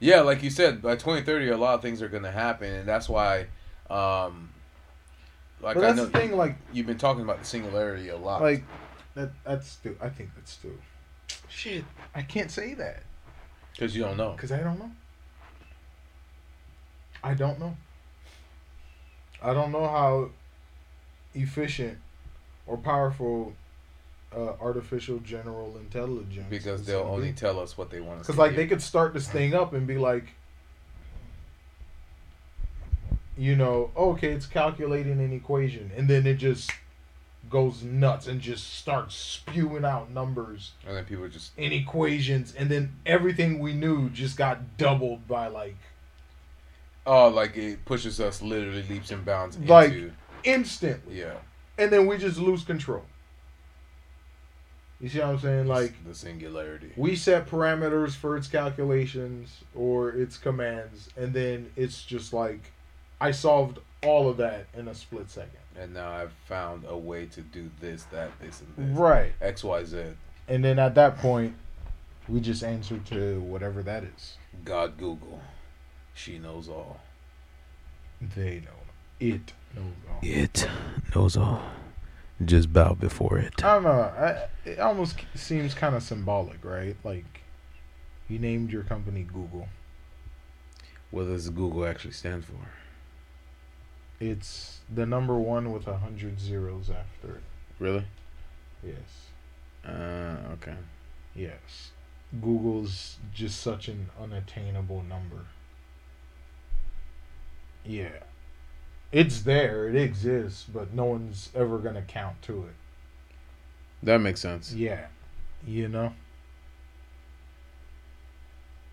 [SPEAKER 2] Yeah, like you said, by 2030, a lot of things are gonna happen, and that's why, um, like
[SPEAKER 1] but
[SPEAKER 2] I
[SPEAKER 1] that's
[SPEAKER 2] know
[SPEAKER 1] the thing, like
[SPEAKER 2] you've been talking about the singularity a lot.
[SPEAKER 1] like that that's too I think that's too shit. I can't say that.
[SPEAKER 2] because you don't know.
[SPEAKER 1] Because I don't know. I don't know. I don't know how efficient or powerful uh, artificial general intelligence.
[SPEAKER 2] Because they'll only
[SPEAKER 1] be.
[SPEAKER 2] tell us what they want us.
[SPEAKER 1] Because like they could start this thing up and be like, you know, okay, it's calculating an equation, and then it just goes nuts and just starts spewing out numbers
[SPEAKER 2] and then people just
[SPEAKER 1] in equations, and then everything we knew just got doubled by like
[SPEAKER 2] oh, like it pushes us literally leaps and bounds into
[SPEAKER 1] Like- instantly,
[SPEAKER 2] yeah,
[SPEAKER 1] and then we just lose control. You see what I'm saying? Like
[SPEAKER 2] the singularity.
[SPEAKER 1] we set parameters for its calculations or its commands, and then it's just like I solved all of that in a split second.
[SPEAKER 2] And now I've found a way to do this, that, this, and this.
[SPEAKER 1] Right.
[SPEAKER 2] X, Y, Z.
[SPEAKER 1] And then at that point, we just answer to whatever that is.
[SPEAKER 2] God, Google. She knows all.
[SPEAKER 1] They know. It knows all.
[SPEAKER 2] It knows all. Just bow before it.
[SPEAKER 1] I don't know. I, it almost seems kind of symbolic, right? Like, you named your company Google.
[SPEAKER 2] What does Google actually stand for?
[SPEAKER 1] It's the number one with a hundred zeros after it.
[SPEAKER 2] Really?
[SPEAKER 1] Yes.
[SPEAKER 2] Uh, okay.
[SPEAKER 1] Yes. Googol's just such an unattainable number. Yeah. It's there, it exists, but no one's ever gonna count to it.
[SPEAKER 2] That makes sense.
[SPEAKER 1] Yeah. You know?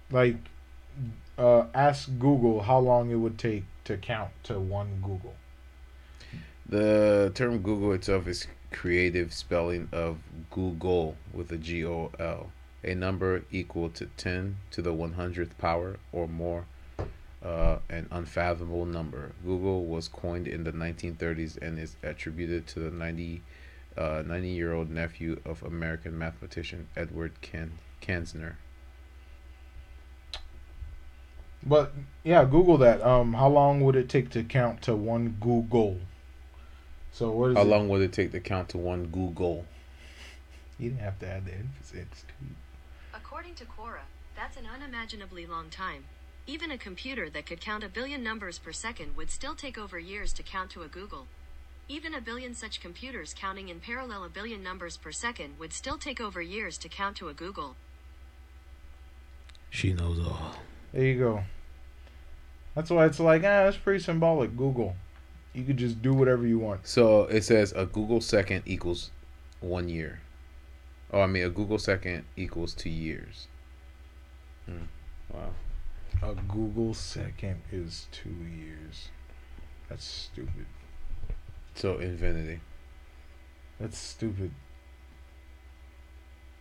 [SPEAKER 1] Like uh ask Google how long it would take to count to one googol.
[SPEAKER 2] The term Google itself is creative spelling of googol with a G O L, a number equal to 10 to the 100th power or more, uh, an unfathomable number. Google was coined in the 1930s and is attributed to the 90, uh, 90 year old nephew of American mathematician Edward Kan- Kanzner.
[SPEAKER 1] But yeah, googol that. Um how long would it take to count to one googol? So what is
[SPEAKER 2] How
[SPEAKER 1] it?
[SPEAKER 2] long would it take to count to one Google?
[SPEAKER 1] You didn't have to add the emphasis.
[SPEAKER 3] According to Quora, that's an unimaginably long time. Even a computer that could count a billion numbers per second would still take over years to count to a googol. Even a billion such computers counting in parallel a billion numbers per second would still take over years to count to a googol.
[SPEAKER 2] She knows all.
[SPEAKER 1] There you go. That's why it's like, ah, that's pretty symbolic. Google. You could just do whatever you want.
[SPEAKER 2] So it says a Google second equals one year. Oh, I mean a Google second equals two years. Hmm. Wow.
[SPEAKER 1] A Google second is two years. That's stupid.
[SPEAKER 2] So infinity.
[SPEAKER 1] That's stupid.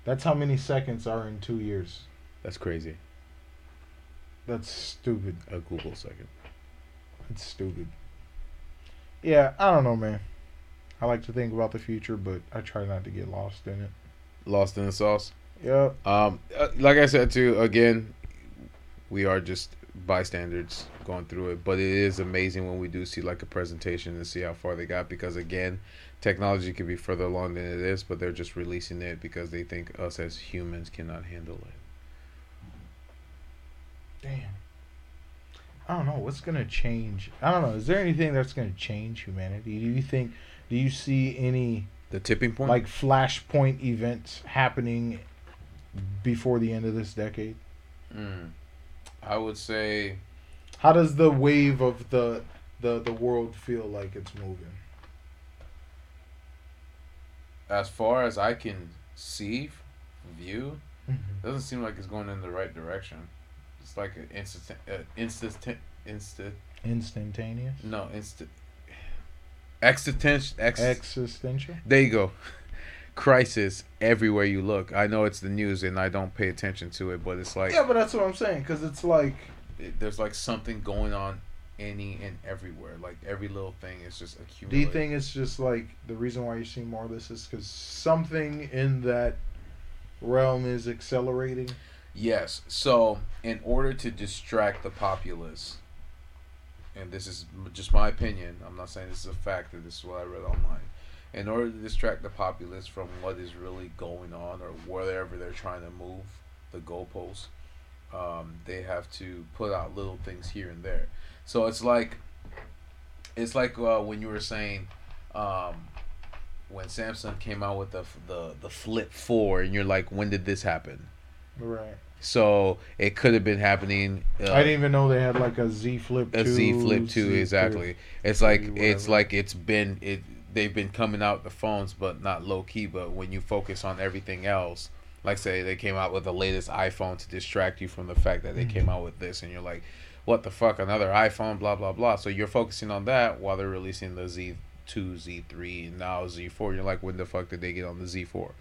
[SPEAKER 1] That's how many seconds are in two years.
[SPEAKER 2] That's crazy.
[SPEAKER 1] That's stupid.
[SPEAKER 2] A Google second.
[SPEAKER 1] That's stupid. Yeah, I don't know, man. I like to think about the future, but I try not to get lost in it.
[SPEAKER 2] Lost in the sauce.
[SPEAKER 1] Yep.
[SPEAKER 2] Um, uh, like I said too, again, we are just bystanders going through it, but it is amazing when we do see like a presentation and see how far they got because again, technology could be further along than it is, but they're just releasing it because they think us as humans cannot handle it.
[SPEAKER 1] Damn. I don't know what's gonna change. I don't know. Is there anything that's gonna change humanity? Do you think? Do you see any
[SPEAKER 2] The tipping point.
[SPEAKER 1] like flashpoint events happening before the end of this decade?
[SPEAKER 2] Mm. I would say
[SPEAKER 1] How does the wave of the the the world feel like it's moving?
[SPEAKER 2] as far as I can see, view, it doesn't seem like it's going in the right direction. It's like an instant, uh, instant, instant.
[SPEAKER 1] Instantaneous.
[SPEAKER 2] No, instant. Existential. Ex-
[SPEAKER 1] Existential.
[SPEAKER 2] there you go. Crisis everywhere you look. I know it's the news and I don't pay attention to it, but it's like
[SPEAKER 1] Yeah, but that's what I'm saying. Cause it's like
[SPEAKER 2] it- there's like something going on any and everywhere. Like every little thing is just accumulating.
[SPEAKER 1] Do you think it's just like the reason why you're seeing more of this is because something in that realm is accelerating?
[SPEAKER 2] Yes. So, in order to distract the populace, and this is just my opinion, I'm not saying this is a fact, That this is what I read online. In order to distract the populace from what is really going on or wherever they're trying to move the goalposts, um, they have to put out little things here and there. So it's like, it's like uh, when you were saying, um, when Samsung came out with the the the Flip Four, and you're like, when did this happen?
[SPEAKER 1] Right.
[SPEAKER 2] So it could have been happening. Uh,
[SPEAKER 1] I didn't even know they had like a Z Flip.
[SPEAKER 2] a
[SPEAKER 1] 2,
[SPEAKER 2] Z Flip two
[SPEAKER 1] Z
[SPEAKER 2] exactly. It's like it's like it's been it. They've been coming out the phones, but not low key. But when you focus on everything else, like say they came out with the latest iPhone to distract you from the fact that they came out with this, and you're like, what the fuck, another iPhone, blah blah blah. So you're focusing on that while they're releasing the Z two, Z three, and now Z four. You're like, when the fuck did they get on the Z four?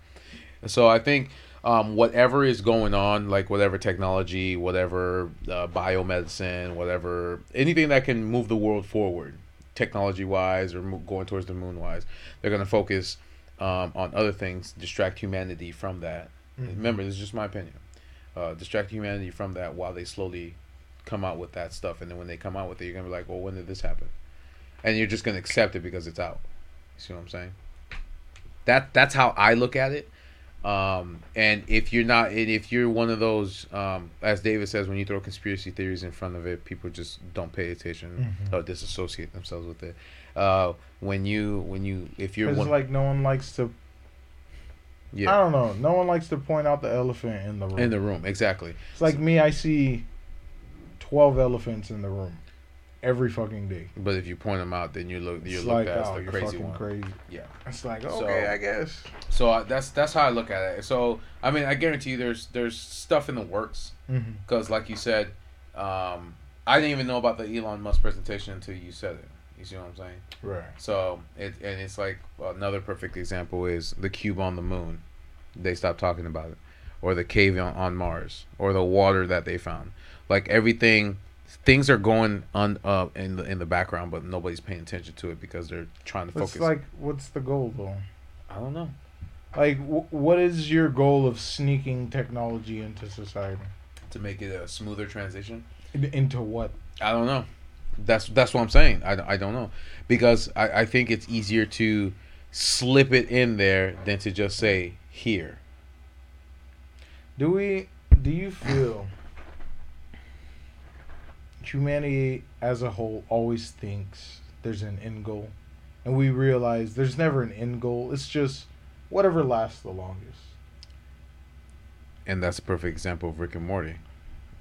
[SPEAKER 2] So I think um, whatever is going on, like whatever technology, whatever uh, biomedicine, whatever anything that can move the world forward, technology wise or going towards the moon wise, they're gonna focus um, on other things, distract humanity from that.
[SPEAKER 1] Mhm.
[SPEAKER 2] Remember, this is just my opinion. Uh, distract humanity from that while they slowly come out with that stuff, and then when they come out with it, you're gonna be like, well, when did this happen? And you're just gonna accept it because it's out. You see what I'm saying? That that's how I look at it. Um, and if you're not, and if you're one of those, um, as David says, when you throw conspiracy theories in front of it, people just don't pay attention
[SPEAKER 1] Mhm.
[SPEAKER 2] or disassociate themselves with it. Uh, when you, when you, if you're one,
[SPEAKER 1] like no one likes to.
[SPEAKER 2] Yeah.
[SPEAKER 1] I don't know. No one likes to point out the elephant in the room.
[SPEAKER 2] in the room, exactly.
[SPEAKER 1] it's like me. I see twelve elephants in the room. Every fucking day.
[SPEAKER 2] But if you point them out, then you look you're
[SPEAKER 1] It's
[SPEAKER 2] looked
[SPEAKER 1] like,
[SPEAKER 2] at as
[SPEAKER 1] oh,
[SPEAKER 2] the crazy one.
[SPEAKER 1] crazy.
[SPEAKER 2] Yeah.
[SPEAKER 1] It's like,
[SPEAKER 2] So-
[SPEAKER 1] okay, I guess.
[SPEAKER 2] So uh, that's that's how I look at it. So I mean, I guarantee you, there's there's stuff in the works
[SPEAKER 1] Mm-hmm.
[SPEAKER 2] because, like you said, um, I didn't even know about the Elon Musk presentation until you said it. You see what I'm saying?
[SPEAKER 1] Right.
[SPEAKER 2] So it and it's like another perfect example is the cube on the moon. They stopped talking about it, or the cave on, on Mars, or the water that they found. Like everything, things are going on uh, in the in the background, but nobody's paying attention to it because they're trying to
[SPEAKER 1] It's
[SPEAKER 2] focus.
[SPEAKER 1] like, what's the goal though?
[SPEAKER 2] I don't know.
[SPEAKER 1] Like, w- what is your goal of sneaking technology into society?
[SPEAKER 2] To make it a smoother transition.
[SPEAKER 1] In- into what?
[SPEAKER 2] I don't know. That's that's what I'm saying. I, I don't know because I, I think it's easier to slip it in there than to just say here.
[SPEAKER 1] Do we? Do you feel humanity as a whole always thinks there's an end goal, and we realize there's never an end goal. It's just whatever lasts the longest.
[SPEAKER 2] And that's a perfect example of Rick and Morty.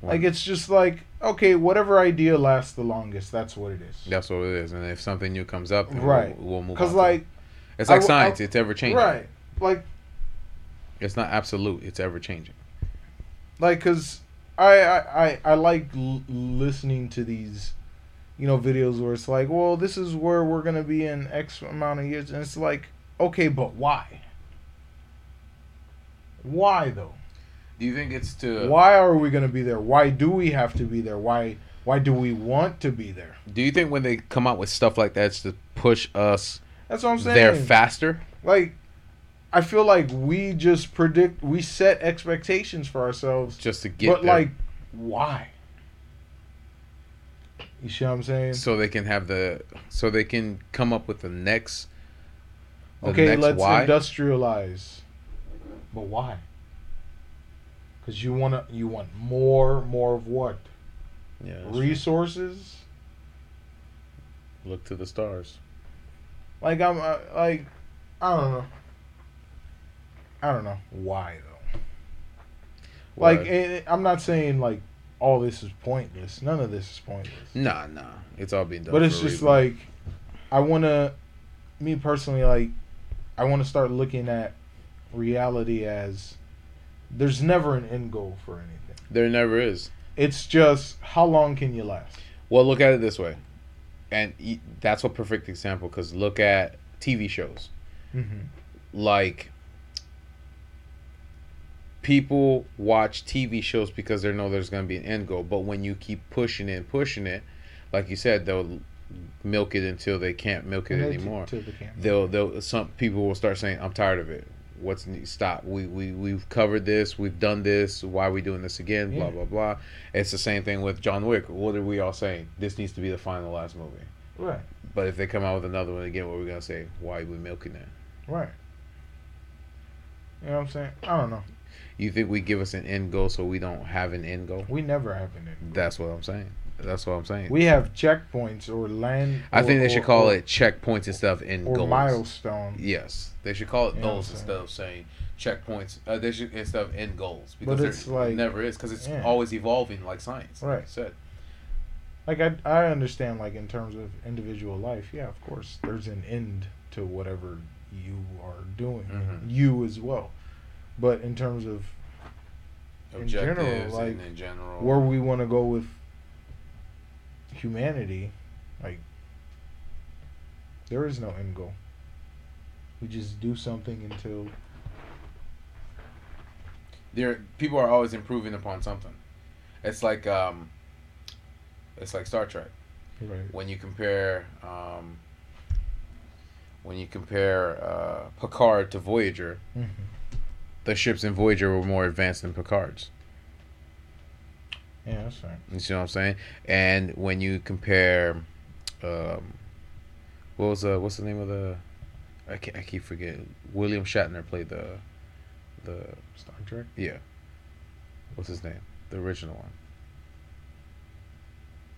[SPEAKER 1] Like it's just like okay, whatever idea lasts the longest, that's what it is.
[SPEAKER 2] That's what it is. And if something new comes up, then
[SPEAKER 1] Right.
[SPEAKER 2] we'll, we'll move.
[SPEAKER 1] Because
[SPEAKER 2] on to it.
[SPEAKER 1] like
[SPEAKER 2] it's like
[SPEAKER 1] I
[SPEAKER 2] science;
[SPEAKER 1] I-
[SPEAKER 2] it's ever changing.
[SPEAKER 1] right, like
[SPEAKER 2] It's not absolute; it's ever changing.
[SPEAKER 1] like because I, I I I like l- listening to these, you know, videos where it's like, well, this is where we're gonna be in X amount of years, and it's like, okay, but why? Why though?
[SPEAKER 2] Do you think it's to?
[SPEAKER 1] Why are we gonna be there? Why do we have to be there? Why why do we want to be there?
[SPEAKER 2] Do you think when they come out with stuff like that, it's to push us
[SPEAKER 1] That's what I'm saying.
[SPEAKER 2] there faster?
[SPEAKER 1] like, I feel like we just predict, we set expectations for ourselves
[SPEAKER 2] Just to get
[SPEAKER 1] but
[SPEAKER 2] there,
[SPEAKER 1] like, why? You see what I'm saying?
[SPEAKER 2] so they can have the, so they can come up with the next. the
[SPEAKER 1] okay,
[SPEAKER 2] next
[SPEAKER 1] let's
[SPEAKER 2] why.
[SPEAKER 1] industrialize. But why? Because you wanna, you want more, more of what?
[SPEAKER 2] Yeah, that's right.
[SPEAKER 1] Resources.
[SPEAKER 2] look to the stars.
[SPEAKER 1] Like I'm, uh, like, I don't know. I don't know why though. Like, I'm not saying like all this is pointless. None of this is pointless.
[SPEAKER 2] Nah, nah, it's all being done.
[SPEAKER 1] but it's just like I want to me personally like I want to start looking at reality as there's never an end goal for anything.
[SPEAKER 2] there never is.
[SPEAKER 1] It's just how long can you last?
[SPEAKER 2] Well, look at it this way, and that's a perfect example. Because look at TV shows.
[SPEAKER 1] Mm-hmm.
[SPEAKER 2] like people watch TV shows because they know there's going to be an end goal. But when you keep pushing it and pushing it, like you said, they'll milk it until they can't milk it anymore.
[SPEAKER 1] To the camera.
[SPEAKER 2] They'll they'll some people will start saying, "I'm tired of it. What's stop? We we we've covered this. We've done this. Why are we doing this again? Blah
[SPEAKER 1] Yeah.
[SPEAKER 2] blah blah." It's the same thing with John Wick. What are we all saying? This needs to be the final last movie.
[SPEAKER 1] Right.
[SPEAKER 2] But if they come out with another one again, what are we gonna say? Why are we milking it?
[SPEAKER 1] Right. You know what I'm saying? I don't know.
[SPEAKER 2] You think we give us an end goal so we don't have an end goal?
[SPEAKER 1] We never have an end. goal.
[SPEAKER 2] That's what I'm saying. That's what I'm saying.
[SPEAKER 1] We have checkpoints or land.
[SPEAKER 2] I think
[SPEAKER 1] or-
[SPEAKER 2] they should
[SPEAKER 1] or-
[SPEAKER 2] call
[SPEAKER 1] or-
[SPEAKER 2] it checkpoints and stuff in
[SPEAKER 1] or
[SPEAKER 2] goals.
[SPEAKER 1] milestone.
[SPEAKER 2] Yes, they should call it
[SPEAKER 1] You
[SPEAKER 2] those instead of saying checkpoints. Uh, they should instead of end goals because there-
[SPEAKER 1] it's like-
[SPEAKER 2] it never is because it's
[SPEAKER 1] yeah.
[SPEAKER 2] always evolving like science. Like
[SPEAKER 1] Right.
[SPEAKER 2] you said.
[SPEAKER 1] like I, I understand like in terms of individual life yeah of course there's an end to whatever you are doing
[SPEAKER 2] Mhm.
[SPEAKER 1] you as well but in terms of In general, like,
[SPEAKER 2] in general.
[SPEAKER 1] where we want to go with humanity like there is no end goal we just do something until
[SPEAKER 2] there people are always improving upon something. It's like um, it's like Star Trek.
[SPEAKER 1] right
[SPEAKER 2] when you compare um, when you compare uh, Picard to Voyager,
[SPEAKER 1] Mhm.
[SPEAKER 2] The ships in Voyager were more advanced than Picard's.
[SPEAKER 1] yeah that's right
[SPEAKER 2] You see what I'm saying? And when you compare, um, what was the what's the name of the? I, ca- I keep forgetting. William Shatner played the the
[SPEAKER 1] star trek
[SPEAKER 2] yeah. What's his name? The original one.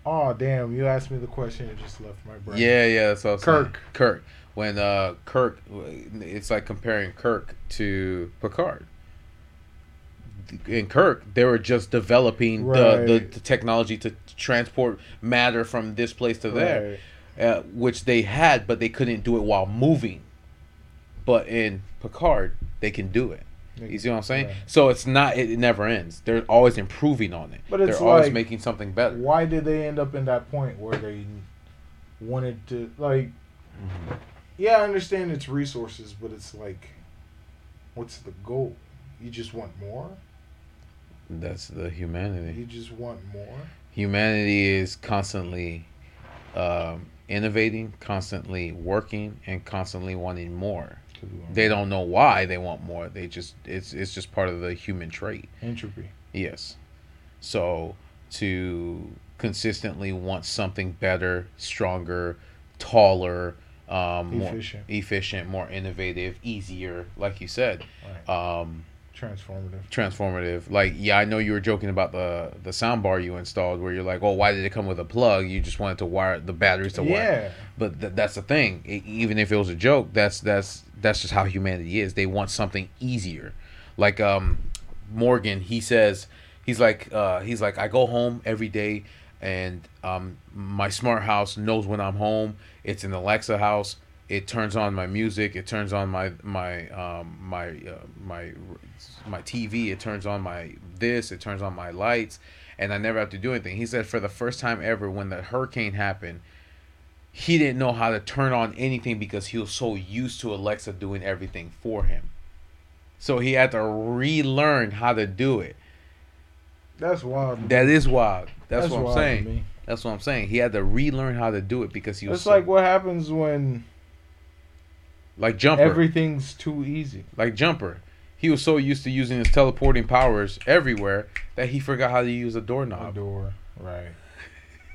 [SPEAKER 1] oh damn you asked me the question it just left my brain
[SPEAKER 2] Yeah, yeah, that's what I saying.
[SPEAKER 1] Kirk.
[SPEAKER 2] When uh Kirk, it's like comparing Kirk to Picard. in Kirk, they were just developing the, the, the technology to transport matter from this place to there, uh, which they had, but they couldn't do it while moving. But in Picard, they can do it. You see what I'm saying?
[SPEAKER 1] Right.
[SPEAKER 2] So it's not. It, it never ends. They're always improving on it.
[SPEAKER 1] But it's
[SPEAKER 2] They're always
[SPEAKER 1] like-
[SPEAKER 2] making something better.
[SPEAKER 1] Why did they end up in that point where they wanted to like?
[SPEAKER 2] Mm-hmm.
[SPEAKER 1] Yeah, I understand it's resources, but it's like, what's the goal? You just want more.
[SPEAKER 2] That's the humanity.
[SPEAKER 1] You just want more.
[SPEAKER 2] Humanity is constantly um, innovating, constantly working, and constantly wanting more. They don't know why they want more. They just it's it's just part of the human trait.
[SPEAKER 1] entropy.
[SPEAKER 2] Yes. So to consistently want something better, stronger, taller, um,
[SPEAKER 1] Efficient.
[SPEAKER 2] more efficient, more innovative, easier, like you said,
[SPEAKER 1] Right.
[SPEAKER 2] um,
[SPEAKER 1] Transformative.
[SPEAKER 2] transformative. Like, yeah, I know you were joking about the the sound bar you installed, where you're like, oh, why did it come with a plug? You just wanted to wire the batteries to wire.
[SPEAKER 1] Yeah.
[SPEAKER 2] But th- that's the thing. E- even if it was a joke, that's that's that's just how humanity is. They want something easier. Like um, Morgan, he says he's like uh, he's like I go home every day, and um, my smart house knows when I'm home. It's an Alexa house. It turns on my music. It turns on my my um, my uh, my my TV. It turns on my this. It turns on my lights, and I never have to do anything. He said for the first time ever, when the hurricane happened, he didn't know how to turn on anything because he was so used to Alexa doing everything for him. So he had to relearn how to do it.
[SPEAKER 1] That's wild.
[SPEAKER 2] That is wild. That's,
[SPEAKER 1] That's
[SPEAKER 2] what I'm saying. That's what I'm saying. He had to relearn how to do it because he was
[SPEAKER 1] It's
[SPEAKER 2] so-
[SPEAKER 1] like what happens when
[SPEAKER 2] like jumper,
[SPEAKER 1] everything's too easy.
[SPEAKER 2] like jumper. He was so used to using his teleporting powers everywhere that he forgot how to use a
[SPEAKER 1] A
[SPEAKER 2] doorknob.
[SPEAKER 1] door, right?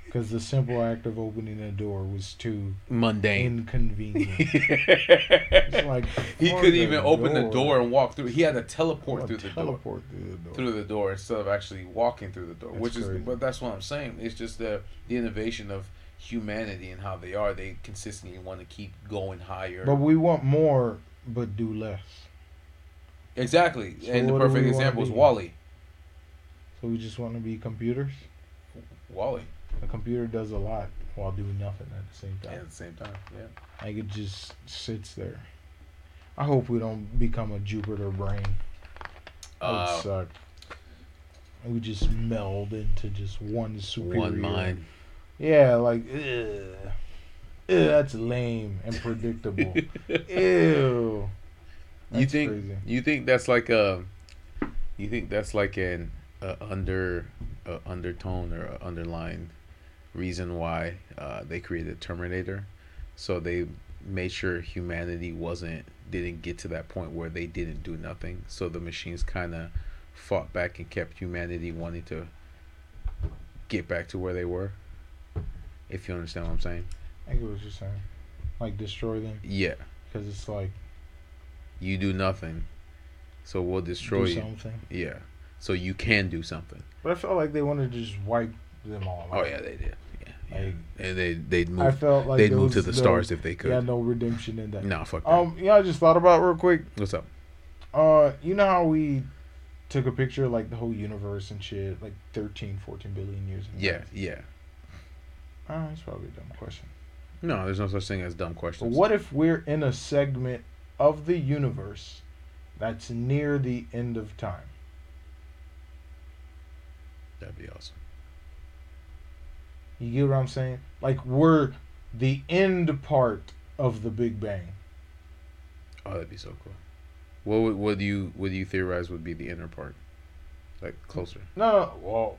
[SPEAKER 1] Because the simple act of opening a door was too
[SPEAKER 2] Mundane.
[SPEAKER 1] inconvenient. [laughs] It's like
[SPEAKER 2] he couldn't even open the door and walk through. He had to teleport
[SPEAKER 1] Or
[SPEAKER 2] through the door.
[SPEAKER 1] teleport through the door.
[SPEAKER 2] through the door instead of actually walking through the door.
[SPEAKER 1] That's
[SPEAKER 2] which is, but that's what I'm saying. It's just the the innovation of humanity and how they are. They consistently want to keep going higher.
[SPEAKER 1] But we want more, but do less.
[SPEAKER 2] exactly,
[SPEAKER 1] So
[SPEAKER 2] and the perfect example is? WALL-E.
[SPEAKER 1] So we just want to be computers.
[SPEAKER 2] WALL-E.
[SPEAKER 1] A computer does a lot while doing nothing at the same
[SPEAKER 2] Yeah,
[SPEAKER 1] time.
[SPEAKER 2] at the same time. Yeah.
[SPEAKER 1] Like it just sits there. I hope we don't become a Jupiter brain. That would
[SPEAKER 2] Uh,
[SPEAKER 1] suck. We just meld into just one superior.
[SPEAKER 2] one mind.
[SPEAKER 1] Yeah, like, ugh. Ew, that's lame and predictable. [laughs] Ew.
[SPEAKER 2] you think
[SPEAKER 1] crazy.
[SPEAKER 2] you think that's like a you think that's like an uh, under uh, undertone or a underlying reason why uh, they created Terminator, so they made sure humanity wasn't didn't get to that point where they didn't do nothing. So the machines kind of fought back and kept humanity wanting to get back to where they were. If you understand what I'm saying,
[SPEAKER 1] I get what you're saying. Like destroy them
[SPEAKER 2] yeah,
[SPEAKER 1] because it's like
[SPEAKER 2] you do nothing, so we'll destroy
[SPEAKER 1] do
[SPEAKER 2] you.
[SPEAKER 1] something.
[SPEAKER 2] Yeah, so you can do something.
[SPEAKER 1] But I felt like they wanted to just wipe them all.
[SPEAKER 2] Oh yeah, they did.
[SPEAKER 1] Like,
[SPEAKER 2] and they they'd move.
[SPEAKER 1] I felt like
[SPEAKER 2] they'd move to the stars if they could.
[SPEAKER 1] Yeah, no redemption in that.
[SPEAKER 2] No, fuck that.
[SPEAKER 1] Um, yeah, I just thought about real quick.
[SPEAKER 2] What's up?
[SPEAKER 1] Uh, you know how we took a picture of like the whole universe and shit, like 13, 14 billion years. in
[SPEAKER 2] Yeah, yeah.
[SPEAKER 1] Oh, that's probably a dumb question.
[SPEAKER 2] No, there's no such thing as dumb
[SPEAKER 1] But
[SPEAKER 2] questions.
[SPEAKER 1] what if we're in a segment of the universe that's near the end of time?
[SPEAKER 2] That'd be awesome.
[SPEAKER 1] You get what I'm saying? Like we're the end part of the Big Bang.
[SPEAKER 2] Oh, that'd be so cool. What would what do you what do you theorize would be the inner part, like closer?
[SPEAKER 1] No, no well,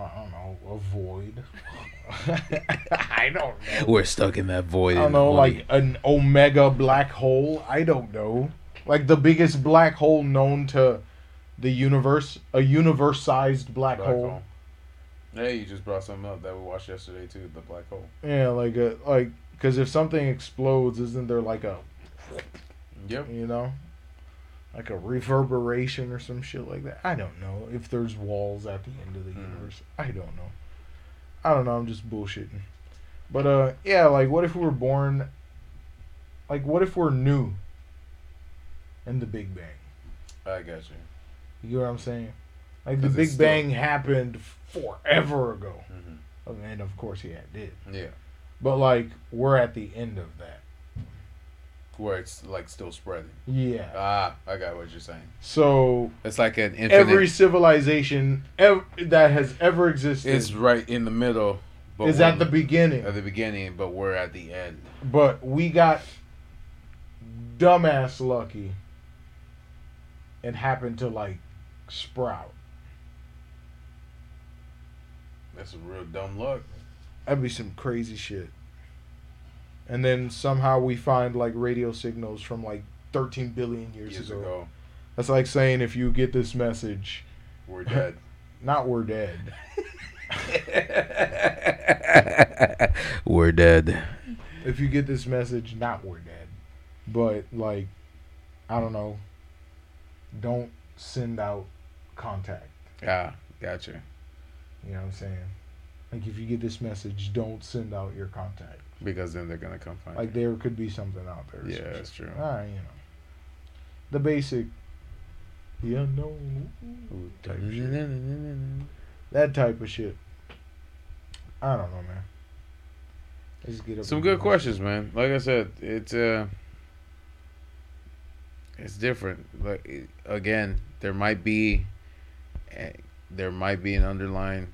[SPEAKER 1] I don't know, a void. [laughs] I don't know.
[SPEAKER 2] We're stuck in that void.
[SPEAKER 1] I don't know,
[SPEAKER 2] only-
[SPEAKER 1] like an omega black hole. I don't know. Like the biggest black hole known to the universe, a universe-sized black,
[SPEAKER 2] Black
[SPEAKER 1] hole.
[SPEAKER 2] hole. Hey, you just brought something up that we watched yesterday too. The black hole.
[SPEAKER 1] Yeah, like a like because if something explodes, isn't there like a
[SPEAKER 2] Yep.
[SPEAKER 1] you know, like a reverberation or some shit like that? I don't know if there's walls at the end of the
[SPEAKER 2] Mhm.
[SPEAKER 1] universe. I don't know. I don't know. I'm just bullshitting. But uh, yeah, like what if we were born? Like what if we're new? In the Big Bang.
[SPEAKER 2] I got you.
[SPEAKER 1] You know what I'm saying? Like the Big
[SPEAKER 2] still-
[SPEAKER 1] Bang happened forever ago,
[SPEAKER 2] hmm
[SPEAKER 1] and of course, yeah, it did.
[SPEAKER 2] Yeah,
[SPEAKER 1] But like, we're at the end of that.
[SPEAKER 2] where it's like still spreading.
[SPEAKER 1] Yeah.
[SPEAKER 2] Ah, I got what you're saying.
[SPEAKER 1] So
[SPEAKER 2] It's like an infinite.
[SPEAKER 1] every civilization ev- that has ever existed
[SPEAKER 2] is right in the middle. But
[SPEAKER 1] is at the beginning.
[SPEAKER 2] at the beginning, but we're at the end.
[SPEAKER 1] But we got dumbass lucky and happened to like sprout.
[SPEAKER 2] That's a real dumb luck.
[SPEAKER 1] That'd be some crazy shit. And then somehow we find like radio signals from like 13 billion years,
[SPEAKER 2] Years
[SPEAKER 1] ago.
[SPEAKER 2] ago,
[SPEAKER 1] That's like saying if you get this message,
[SPEAKER 2] we're dead. [laughs]
[SPEAKER 1] not we're dead. [laughs]
[SPEAKER 2] we're dead.
[SPEAKER 1] If you get this message, not we're dead. But like, I don't know. Don't send out contact.
[SPEAKER 2] Yeah, gotcha.
[SPEAKER 1] You know what I'm saying? Like if you get this message, don't send out your contact.
[SPEAKER 2] Because then they're gonna come find
[SPEAKER 1] Like
[SPEAKER 2] you.
[SPEAKER 1] there could be something out there.
[SPEAKER 2] Yeah, that's true.
[SPEAKER 1] Ah, you know. The basic the unknown
[SPEAKER 2] Ooh,
[SPEAKER 1] type. [laughs] That type of shit. I don't know, man. Let's get up
[SPEAKER 2] Some good questions, man. Like I said, it's uh, it's different. Like again, there might be, eh, there might be an underline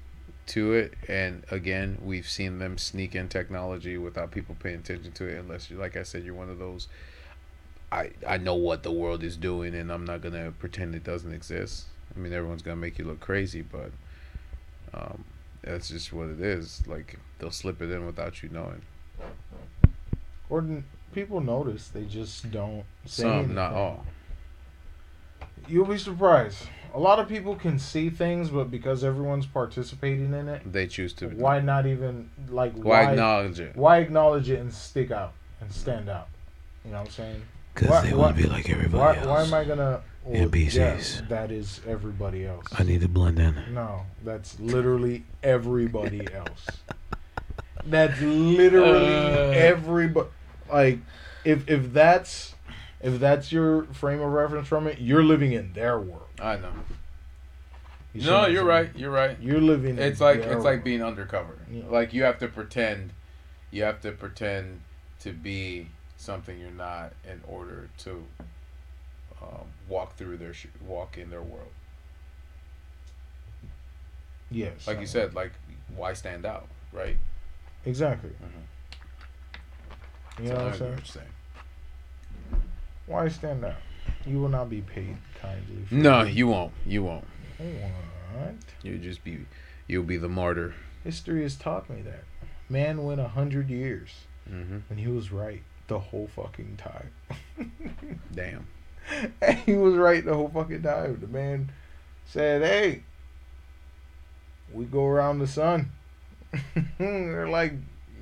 [SPEAKER 2] to it, and again, we've seen them sneak in technology without people paying attention to it. Unless you, like I said, you're one of those. I I know what the world is doing, and I'm not gonna pretend it doesn't exist. I mean, everyone's gonna make you look crazy, but um, that's just what it is. Like they'll slip it in without you knowing.
[SPEAKER 1] Or people notice, they just don't say
[SPEAKER 2] Some, not all.
[SPEAKER 1] You'll be surprised. A lot of people can see things, but because everyone's participating in it,
[SPEAKER 2] They choose to.
[SPEAKER 1] why not even like
[SPEAKER 2] Why
[SPEAKER 1] why
[SPEAKER 2] acknowledge it?
[SPEAKER 1] why acknowledge it and stick out and stand out? You know what I'm saying?
[SPEAKER 4] Because they want to be like everybody
[SPEAKER 1] Why,
[SPEAKER 4] else.
[SPEAKER 1] why am I gonna?
[SPEAKER 4] NPCs.
[SPEAKER 1] yes, that is everybody else.
[SPEAKER 4] I need to blend in.
[SPEAKER 1] No, that's literally everybody [laughs] else. That's literally
[SPEAKER 2] Uh.
[SPEAKER 1] everybody. Like, if if that's if that's your frame of reference from it, you're living in their world.
[SPEAKER 2] I know.
[SPEAKER 1] You
[SPEAKER 2] No, you're right. You're right.
[SPEAKER 1] You're living.
[SPEAKER 2] It's
[SPEAKER 1] in
[SPEAKER 2] like it's like being undercover.
[SPEAKER 1] Yeah.
[SPEAKER 2] Like you have to pretend. You have to pretend to be something you're not in order to um, walk through their sh- walk in their world.
[SPEAKER 1] yes,
[SPEAKER 2] Like you said, like why stand out, right?
[SPEAKER 1] exactly.
[SPEAKER 2] Mhm.
[SPEAKER 1] You know what I'm saying?
[SPEAKER 2] What you're saying.
[SPEAKER 1] Why stand out? You will not be paid kindly.
[SPEAKER 2] No, you won't. You won't.
[SPEAKER 1] What?
[SPEAKER 2] You'll just be. You'll be the martyr.
[SPEAKER 1] History has taught me that. Man went a hundred years,
[SPEAKER 2] hmm
[SPEAKER 1] and he was right the whole fucking time. [laughs]
[SPEAKER 2] Damn.
[SPEAKER 1] And [laughs] he was right the whole fucking time. The man said, "Hey, we go around the sun." [laughs] They're like,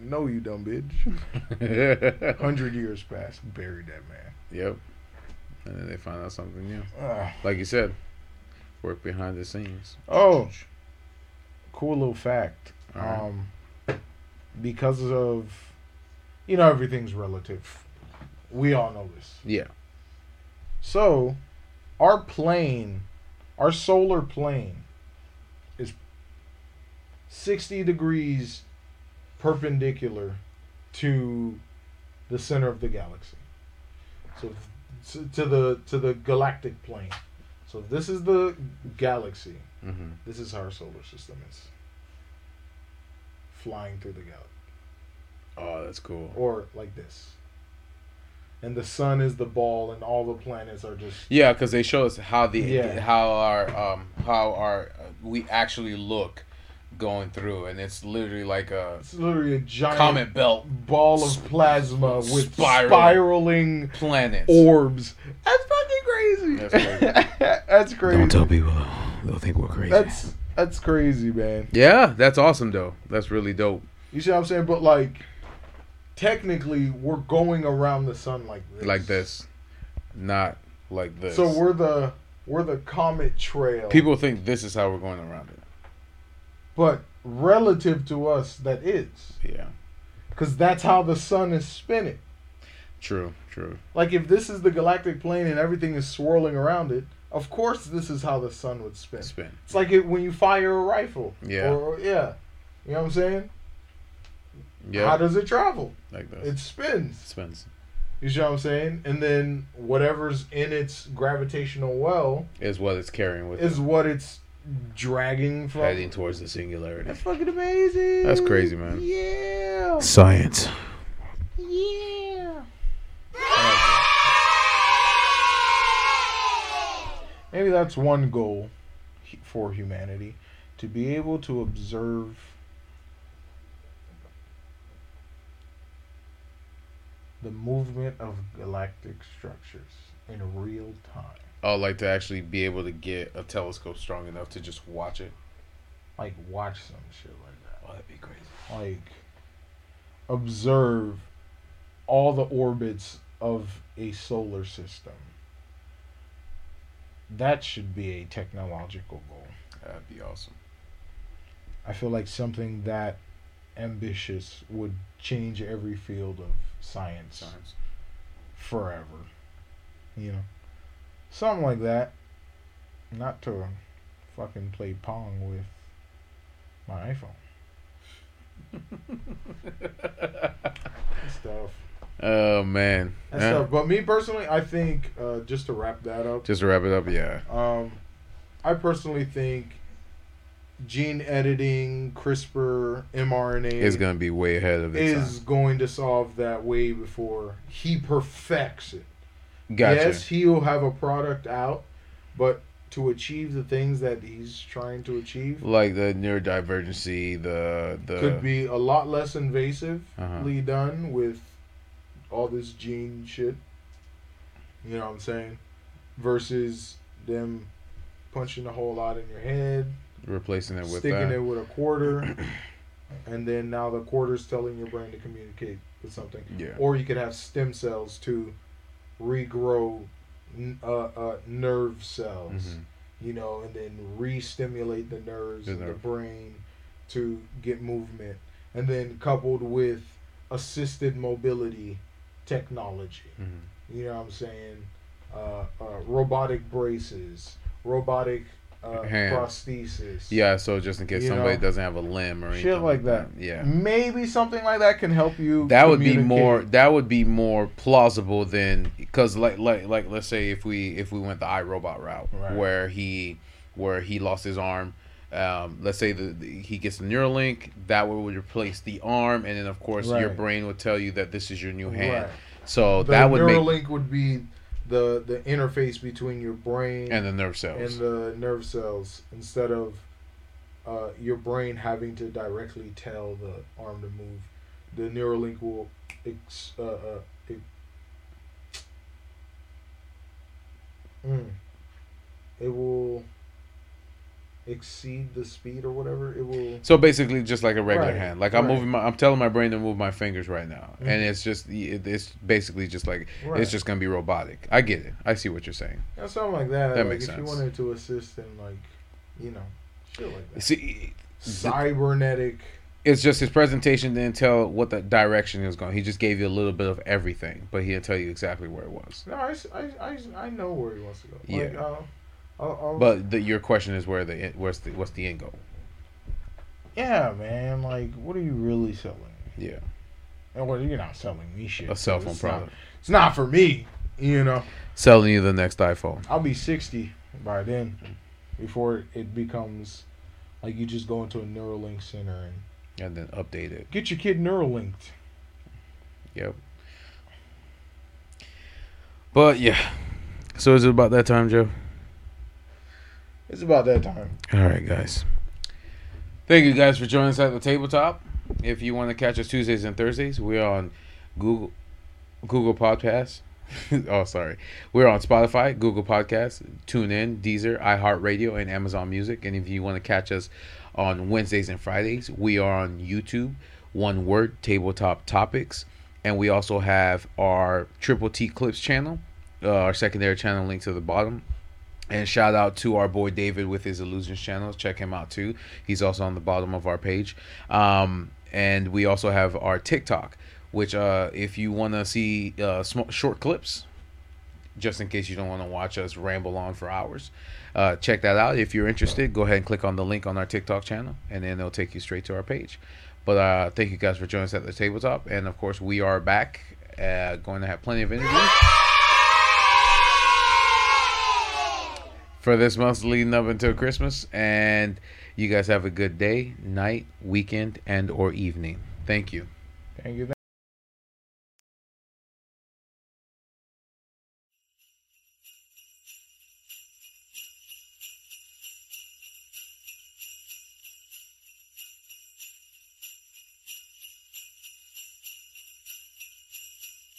[SPEAKER 1] "No, you dumb bitch." Hundred years passed, buried that man.
[SPEAKER 2] Yep. And then they find out something new. Like you said, work behind the scenes.
[SPEAKER 1] Oh, cool little fact.
[SPEAKER 2] Alright.
[SPEAKER 1] Um, because of, you know, everything's relative. We all know this.
[SPEAKER 2] Yeah.
[SPEAKER 1] So, our plane, our solar plane, is 60 degrees perpendicular to the center of the galaxy. So, to to the to the galactic plane. So, this is the galaxy.
[SPEAKER 2] hmm
[SPEAKER 1] This is how our solar system is. Flying through the galaxy.
[SPEAKER 2] Oh, that's cool.
[SPEAKER 1] Or like this. And the sun is the ball and all the planets are just
[SPEAKER 2] Yeah, because they show us how the
[SPEAKER 1] Yeah.
[SPEAKER 2] how our um how our uh, we actually look going through, and it's literally like a
[SPEAKER 1] it's literally a giant
[SPEAKER 2] comet belt
[SPEAKER 1] ball of plasma with
[SPEAKER 2] Spiraling.
[SPEAKER 1] spiraling
[SPEAKER 2] planets.
[SPEAKER 1] orbs. That's fucking crazy.
[SPEAKER 2] That's crazy. [laughs]
[SPEAKER 1] That's crazy.
[SPEAKER 4] Don't tell people. They'll think we're crazy.
[SPEAKER 1] That's that's crazy, man.
[SPEAKER 2] yeah, that's awesome though. That's really dope.
[SPEAKER 1] You see what I'm saying? But like technically we're going around the sun like this.
[SPEAKER 2] Like this, not like this.
[SPEAKER 1] So we're the we're the comet trail.
[SPEAKER 2] people think this is how we're going around it.
[SPEAKER 1] But relative to us that is
[SPEAKER 2] Yeah,
[SPEAKER 1] because that's how the sun is spinning
[SPEAKER 2] true, true.
[SPEAKER 1] like if this is the galactic plane and everything is swirling around it Of course, this is how the sun would spin.
[SPEAKER 2] Spin.
[SPEAKER 1] It's like it, when you fire a rifle.
[SPEAKER 2] Yeah.
[SPEAKER 1] Or, yeah. You know what I'm saying?
[SPEAKER 2] Yeah.
[SPEAKER 1] How does it travel?
[SPEAKER 2] like that.
[SPEAKER 1] It spins.
[SPEAKER 2] spins.
[SPEAKER 1] You see what I'm saying? And then whatever's in its gravitational well
[SPEAKER 2] Is what it's carrying with
[SPEAKER 1] is
[SPEAKER 2] it.
[SPEAKER 1] what it's dragging from.
[SPEAKER 2] Heading towards the singularity.
[SPEAKER 1] That's fucking amazing.
[SPEAKER 2] That's crazy, man.
[SPEAKER 1] Yeah.
[SPEAKER 4] Science.
[SPEAKER 1] Yeah. Maybe that's one goal for humanity to be able to observe the movement of galactic structures in real time.
[SPEAKER 2] Oh, like to actually be able to get a telescope strong enough to just watch it.
[SPEAKER 1] Like, watch some shit like that.
[SPEAKER 2] Oh, that'd be crazy.
[SPEAKER 1] like observe all the orbits of a solar system. That should be a technological goal.
[SPEAKER 2] That'd be awesome.
[SPEAKER 1] I feel like something that ambitious would change every field of science
[SPEAKER 2] Science.
[SPEAKER 1] forever. You know, something like that. Not to fucking play pong with my iPhone. [laughs] Stuff.
[SPEAKER 2] oh man.
[SPEAKER 1] and
[SPEAKER 2] Eh,
[SPEAKER 1] stuff. But me personally, I think uh, just to wrap that up,
[SPEAKER 2] Just to wrap it up, yeah.
[SPEAKER 1] um, I personally think gene editing, CRISPR, mRNA
[SPEAKER 2] is gonna be way ahead of its
[SPEAKER 1] is going to solve that way before he perfects it.
[SPEAKER 2] Gotcha.
[SPEAKER 1] Yes, he'll have a product out, but to achieve the things that he's trying to achieve
[SPEAKER 2] Like the neurodivergency, the the
[SPEAKER 1] could be a lot less invasively
[SPEAKER 2] Uh-huh.
[SPEAKER 1] done with all this gene shit. You know what I'm saying? Versus them punching a whole lot in your head,
[SPEAKER 2] replacing it with
[SPEAKER 1] sticking
[SPEAKER 2] that.
[SPEAKER 1] it with a quarter, [clears throat] and then now the quarter's telling your brain to communicate with something.
[SPEAKER 2] Yeah.
[SPEAKER 1] Or you could have stem cells to regrow uh, uh, nerve cells,
[SPEAKER 2] Mhm.
[SPEAKER 1] you know, and then re-stimulate the nerves
[SPEAKER 2] The
[SPEAKER 1] in the brain to get movement, and then coupled with assisted mobility technology.
[SPEAKER 2] Mhm.
[SPEAKER 1] You know what I'm saying? Uh, uh, robotic braces, robotic uh, prosthesis.
[SPEAKER 2] Yeah, so just in case
[SPEAKER 1] You
[SPEAKER 2] somebody
[SPEAKER 1] know,
[SPEAKER 2] doesn't have a limb or anything
[SPEAKER 1] Shit like that.
[SPEAKER 2] Yeah.
[SPEAKER 1] Maybe something like that can help you.
[SPEAKER 2] That would be more. That would be more plausible than because like like like let's say if we if we went the iRobot route
[SPEAKER 1] Right.
[SPEAKER 2] where he where he lost his arm. Um, let's say the, the he gets the Neuralink that would replace the arm, and then of course your brain would tell you that this is your new hand.
[SPEAKER 1] Right.
[SPEAKER 2] So
[SPEAKER 1] the
[SPEAKER 2] that would make
[SPEAKER 1] Neuralink would be the the interface between your brain
[SPEAKER 2] and the nerve cells and
[SPEAKER 1] the nerve cells instead of uh, your brain having to directly tell the arm to move. The Neuralink will ex- uh, uh, mm, it will exceed the speed or whatever. It will.
[SPEAKER 2] So basically, just like a regular
[SPEAKER 1] Right,
[SPEAKER 2] hand. Like I'm
[SPEAKER 1] right.
[SPEAKER 2] moving my, I'm telling my brain to move my fingers right now,
[SPEAKER 1] Mhm.
[SPEAKER 2] and it's just, it- it's basically just like
[SPEAKER 1] Right.
[SPEAKER 2] it's just gonna be robotic. I get it. I see what you're saying.
[SPEAKER 1] Yeah, something like that.
[SPEAKER 2] That
[SPEAKER 1] like
[SPEAKER 2] makes
[SPEAKER 1] if you wanted to assist in like, you know, shit like that.
[SPEAKER 2] See,
[SPEAKER 1] Cybernetic.
[SPEAKER 2] it's just his presentation didn't tell what the direction he was going. He just gave you a little bit of everything, but he didn't tell you exactly where it was.
[SPEAKER 1] No, I, I, I know where he wants to go. Like,
[SPEAKER 2] Yeah.
[SPEAKER 1] uh, I'll, I'll,
[SPEAKER 2] But the, your question is where the where's the what's the end goal?
[SPEAKER 1] yeah, man. Like, what are you really selling?
[SPEAKER 2] Yeah,
[SPEAKER 1] And well, you're not selling me shit.
[SPEAKER 2] a cell phone
[SPEAKER 1] not-
[SPEAKER 2] product.
[SPEAKER 1] it's not for me. You know,
[SPEAKER 2] Selling you the next iPhone.
[SPEAKER 1] I'll be 60 by then. Before it becomes like you just go into a Neuralink center and
[SPEAKER 2] and then update it.
[SPEAKER 1] get your kid Neuralinked.
[SPEAKER 2] Yep. But yeah, so is it about that time, Joe?
[SPEAKER 1] It's about that time.
[SPEAKER 2] All right, guys. Thank you guys for joining us at the tabletop. If you want to catch us Tuesdays and Thursdays, we're on Google Google Podcasts. [laughs] oh, sorry. We're on Spotify, Google Podcasts, TuneIn, Deezer, iHeartRadio, and Amazon Music. And if you want to catch us on Wednesdays and Fridays, we are on YouTube, One Word Tabletop Topics. And we also have our Triple T Clips channel, uh, our secondary channel linked to the bottom. And shout out to our boy David with his Illusions channel. Check him out too. He's also on the bottom of our page. Um, and we also have our TikTok, which uh, if you want to see uh, sm- short clips, just in case you don't want to watch us ramble on for hours. Uh, check that out. If you're interested, go ahead and click on the link on our TikTok channel, and then it'll take you straight to our page. But uh, thank you guys for joining us at the tabletop, and of course, we are back. Uh, going to have plenty of interviews for this month leading up until Christmas, and you guys have a good day, night, weekend, and or evening. Thank you.
[SPEAKER 1] Thank you.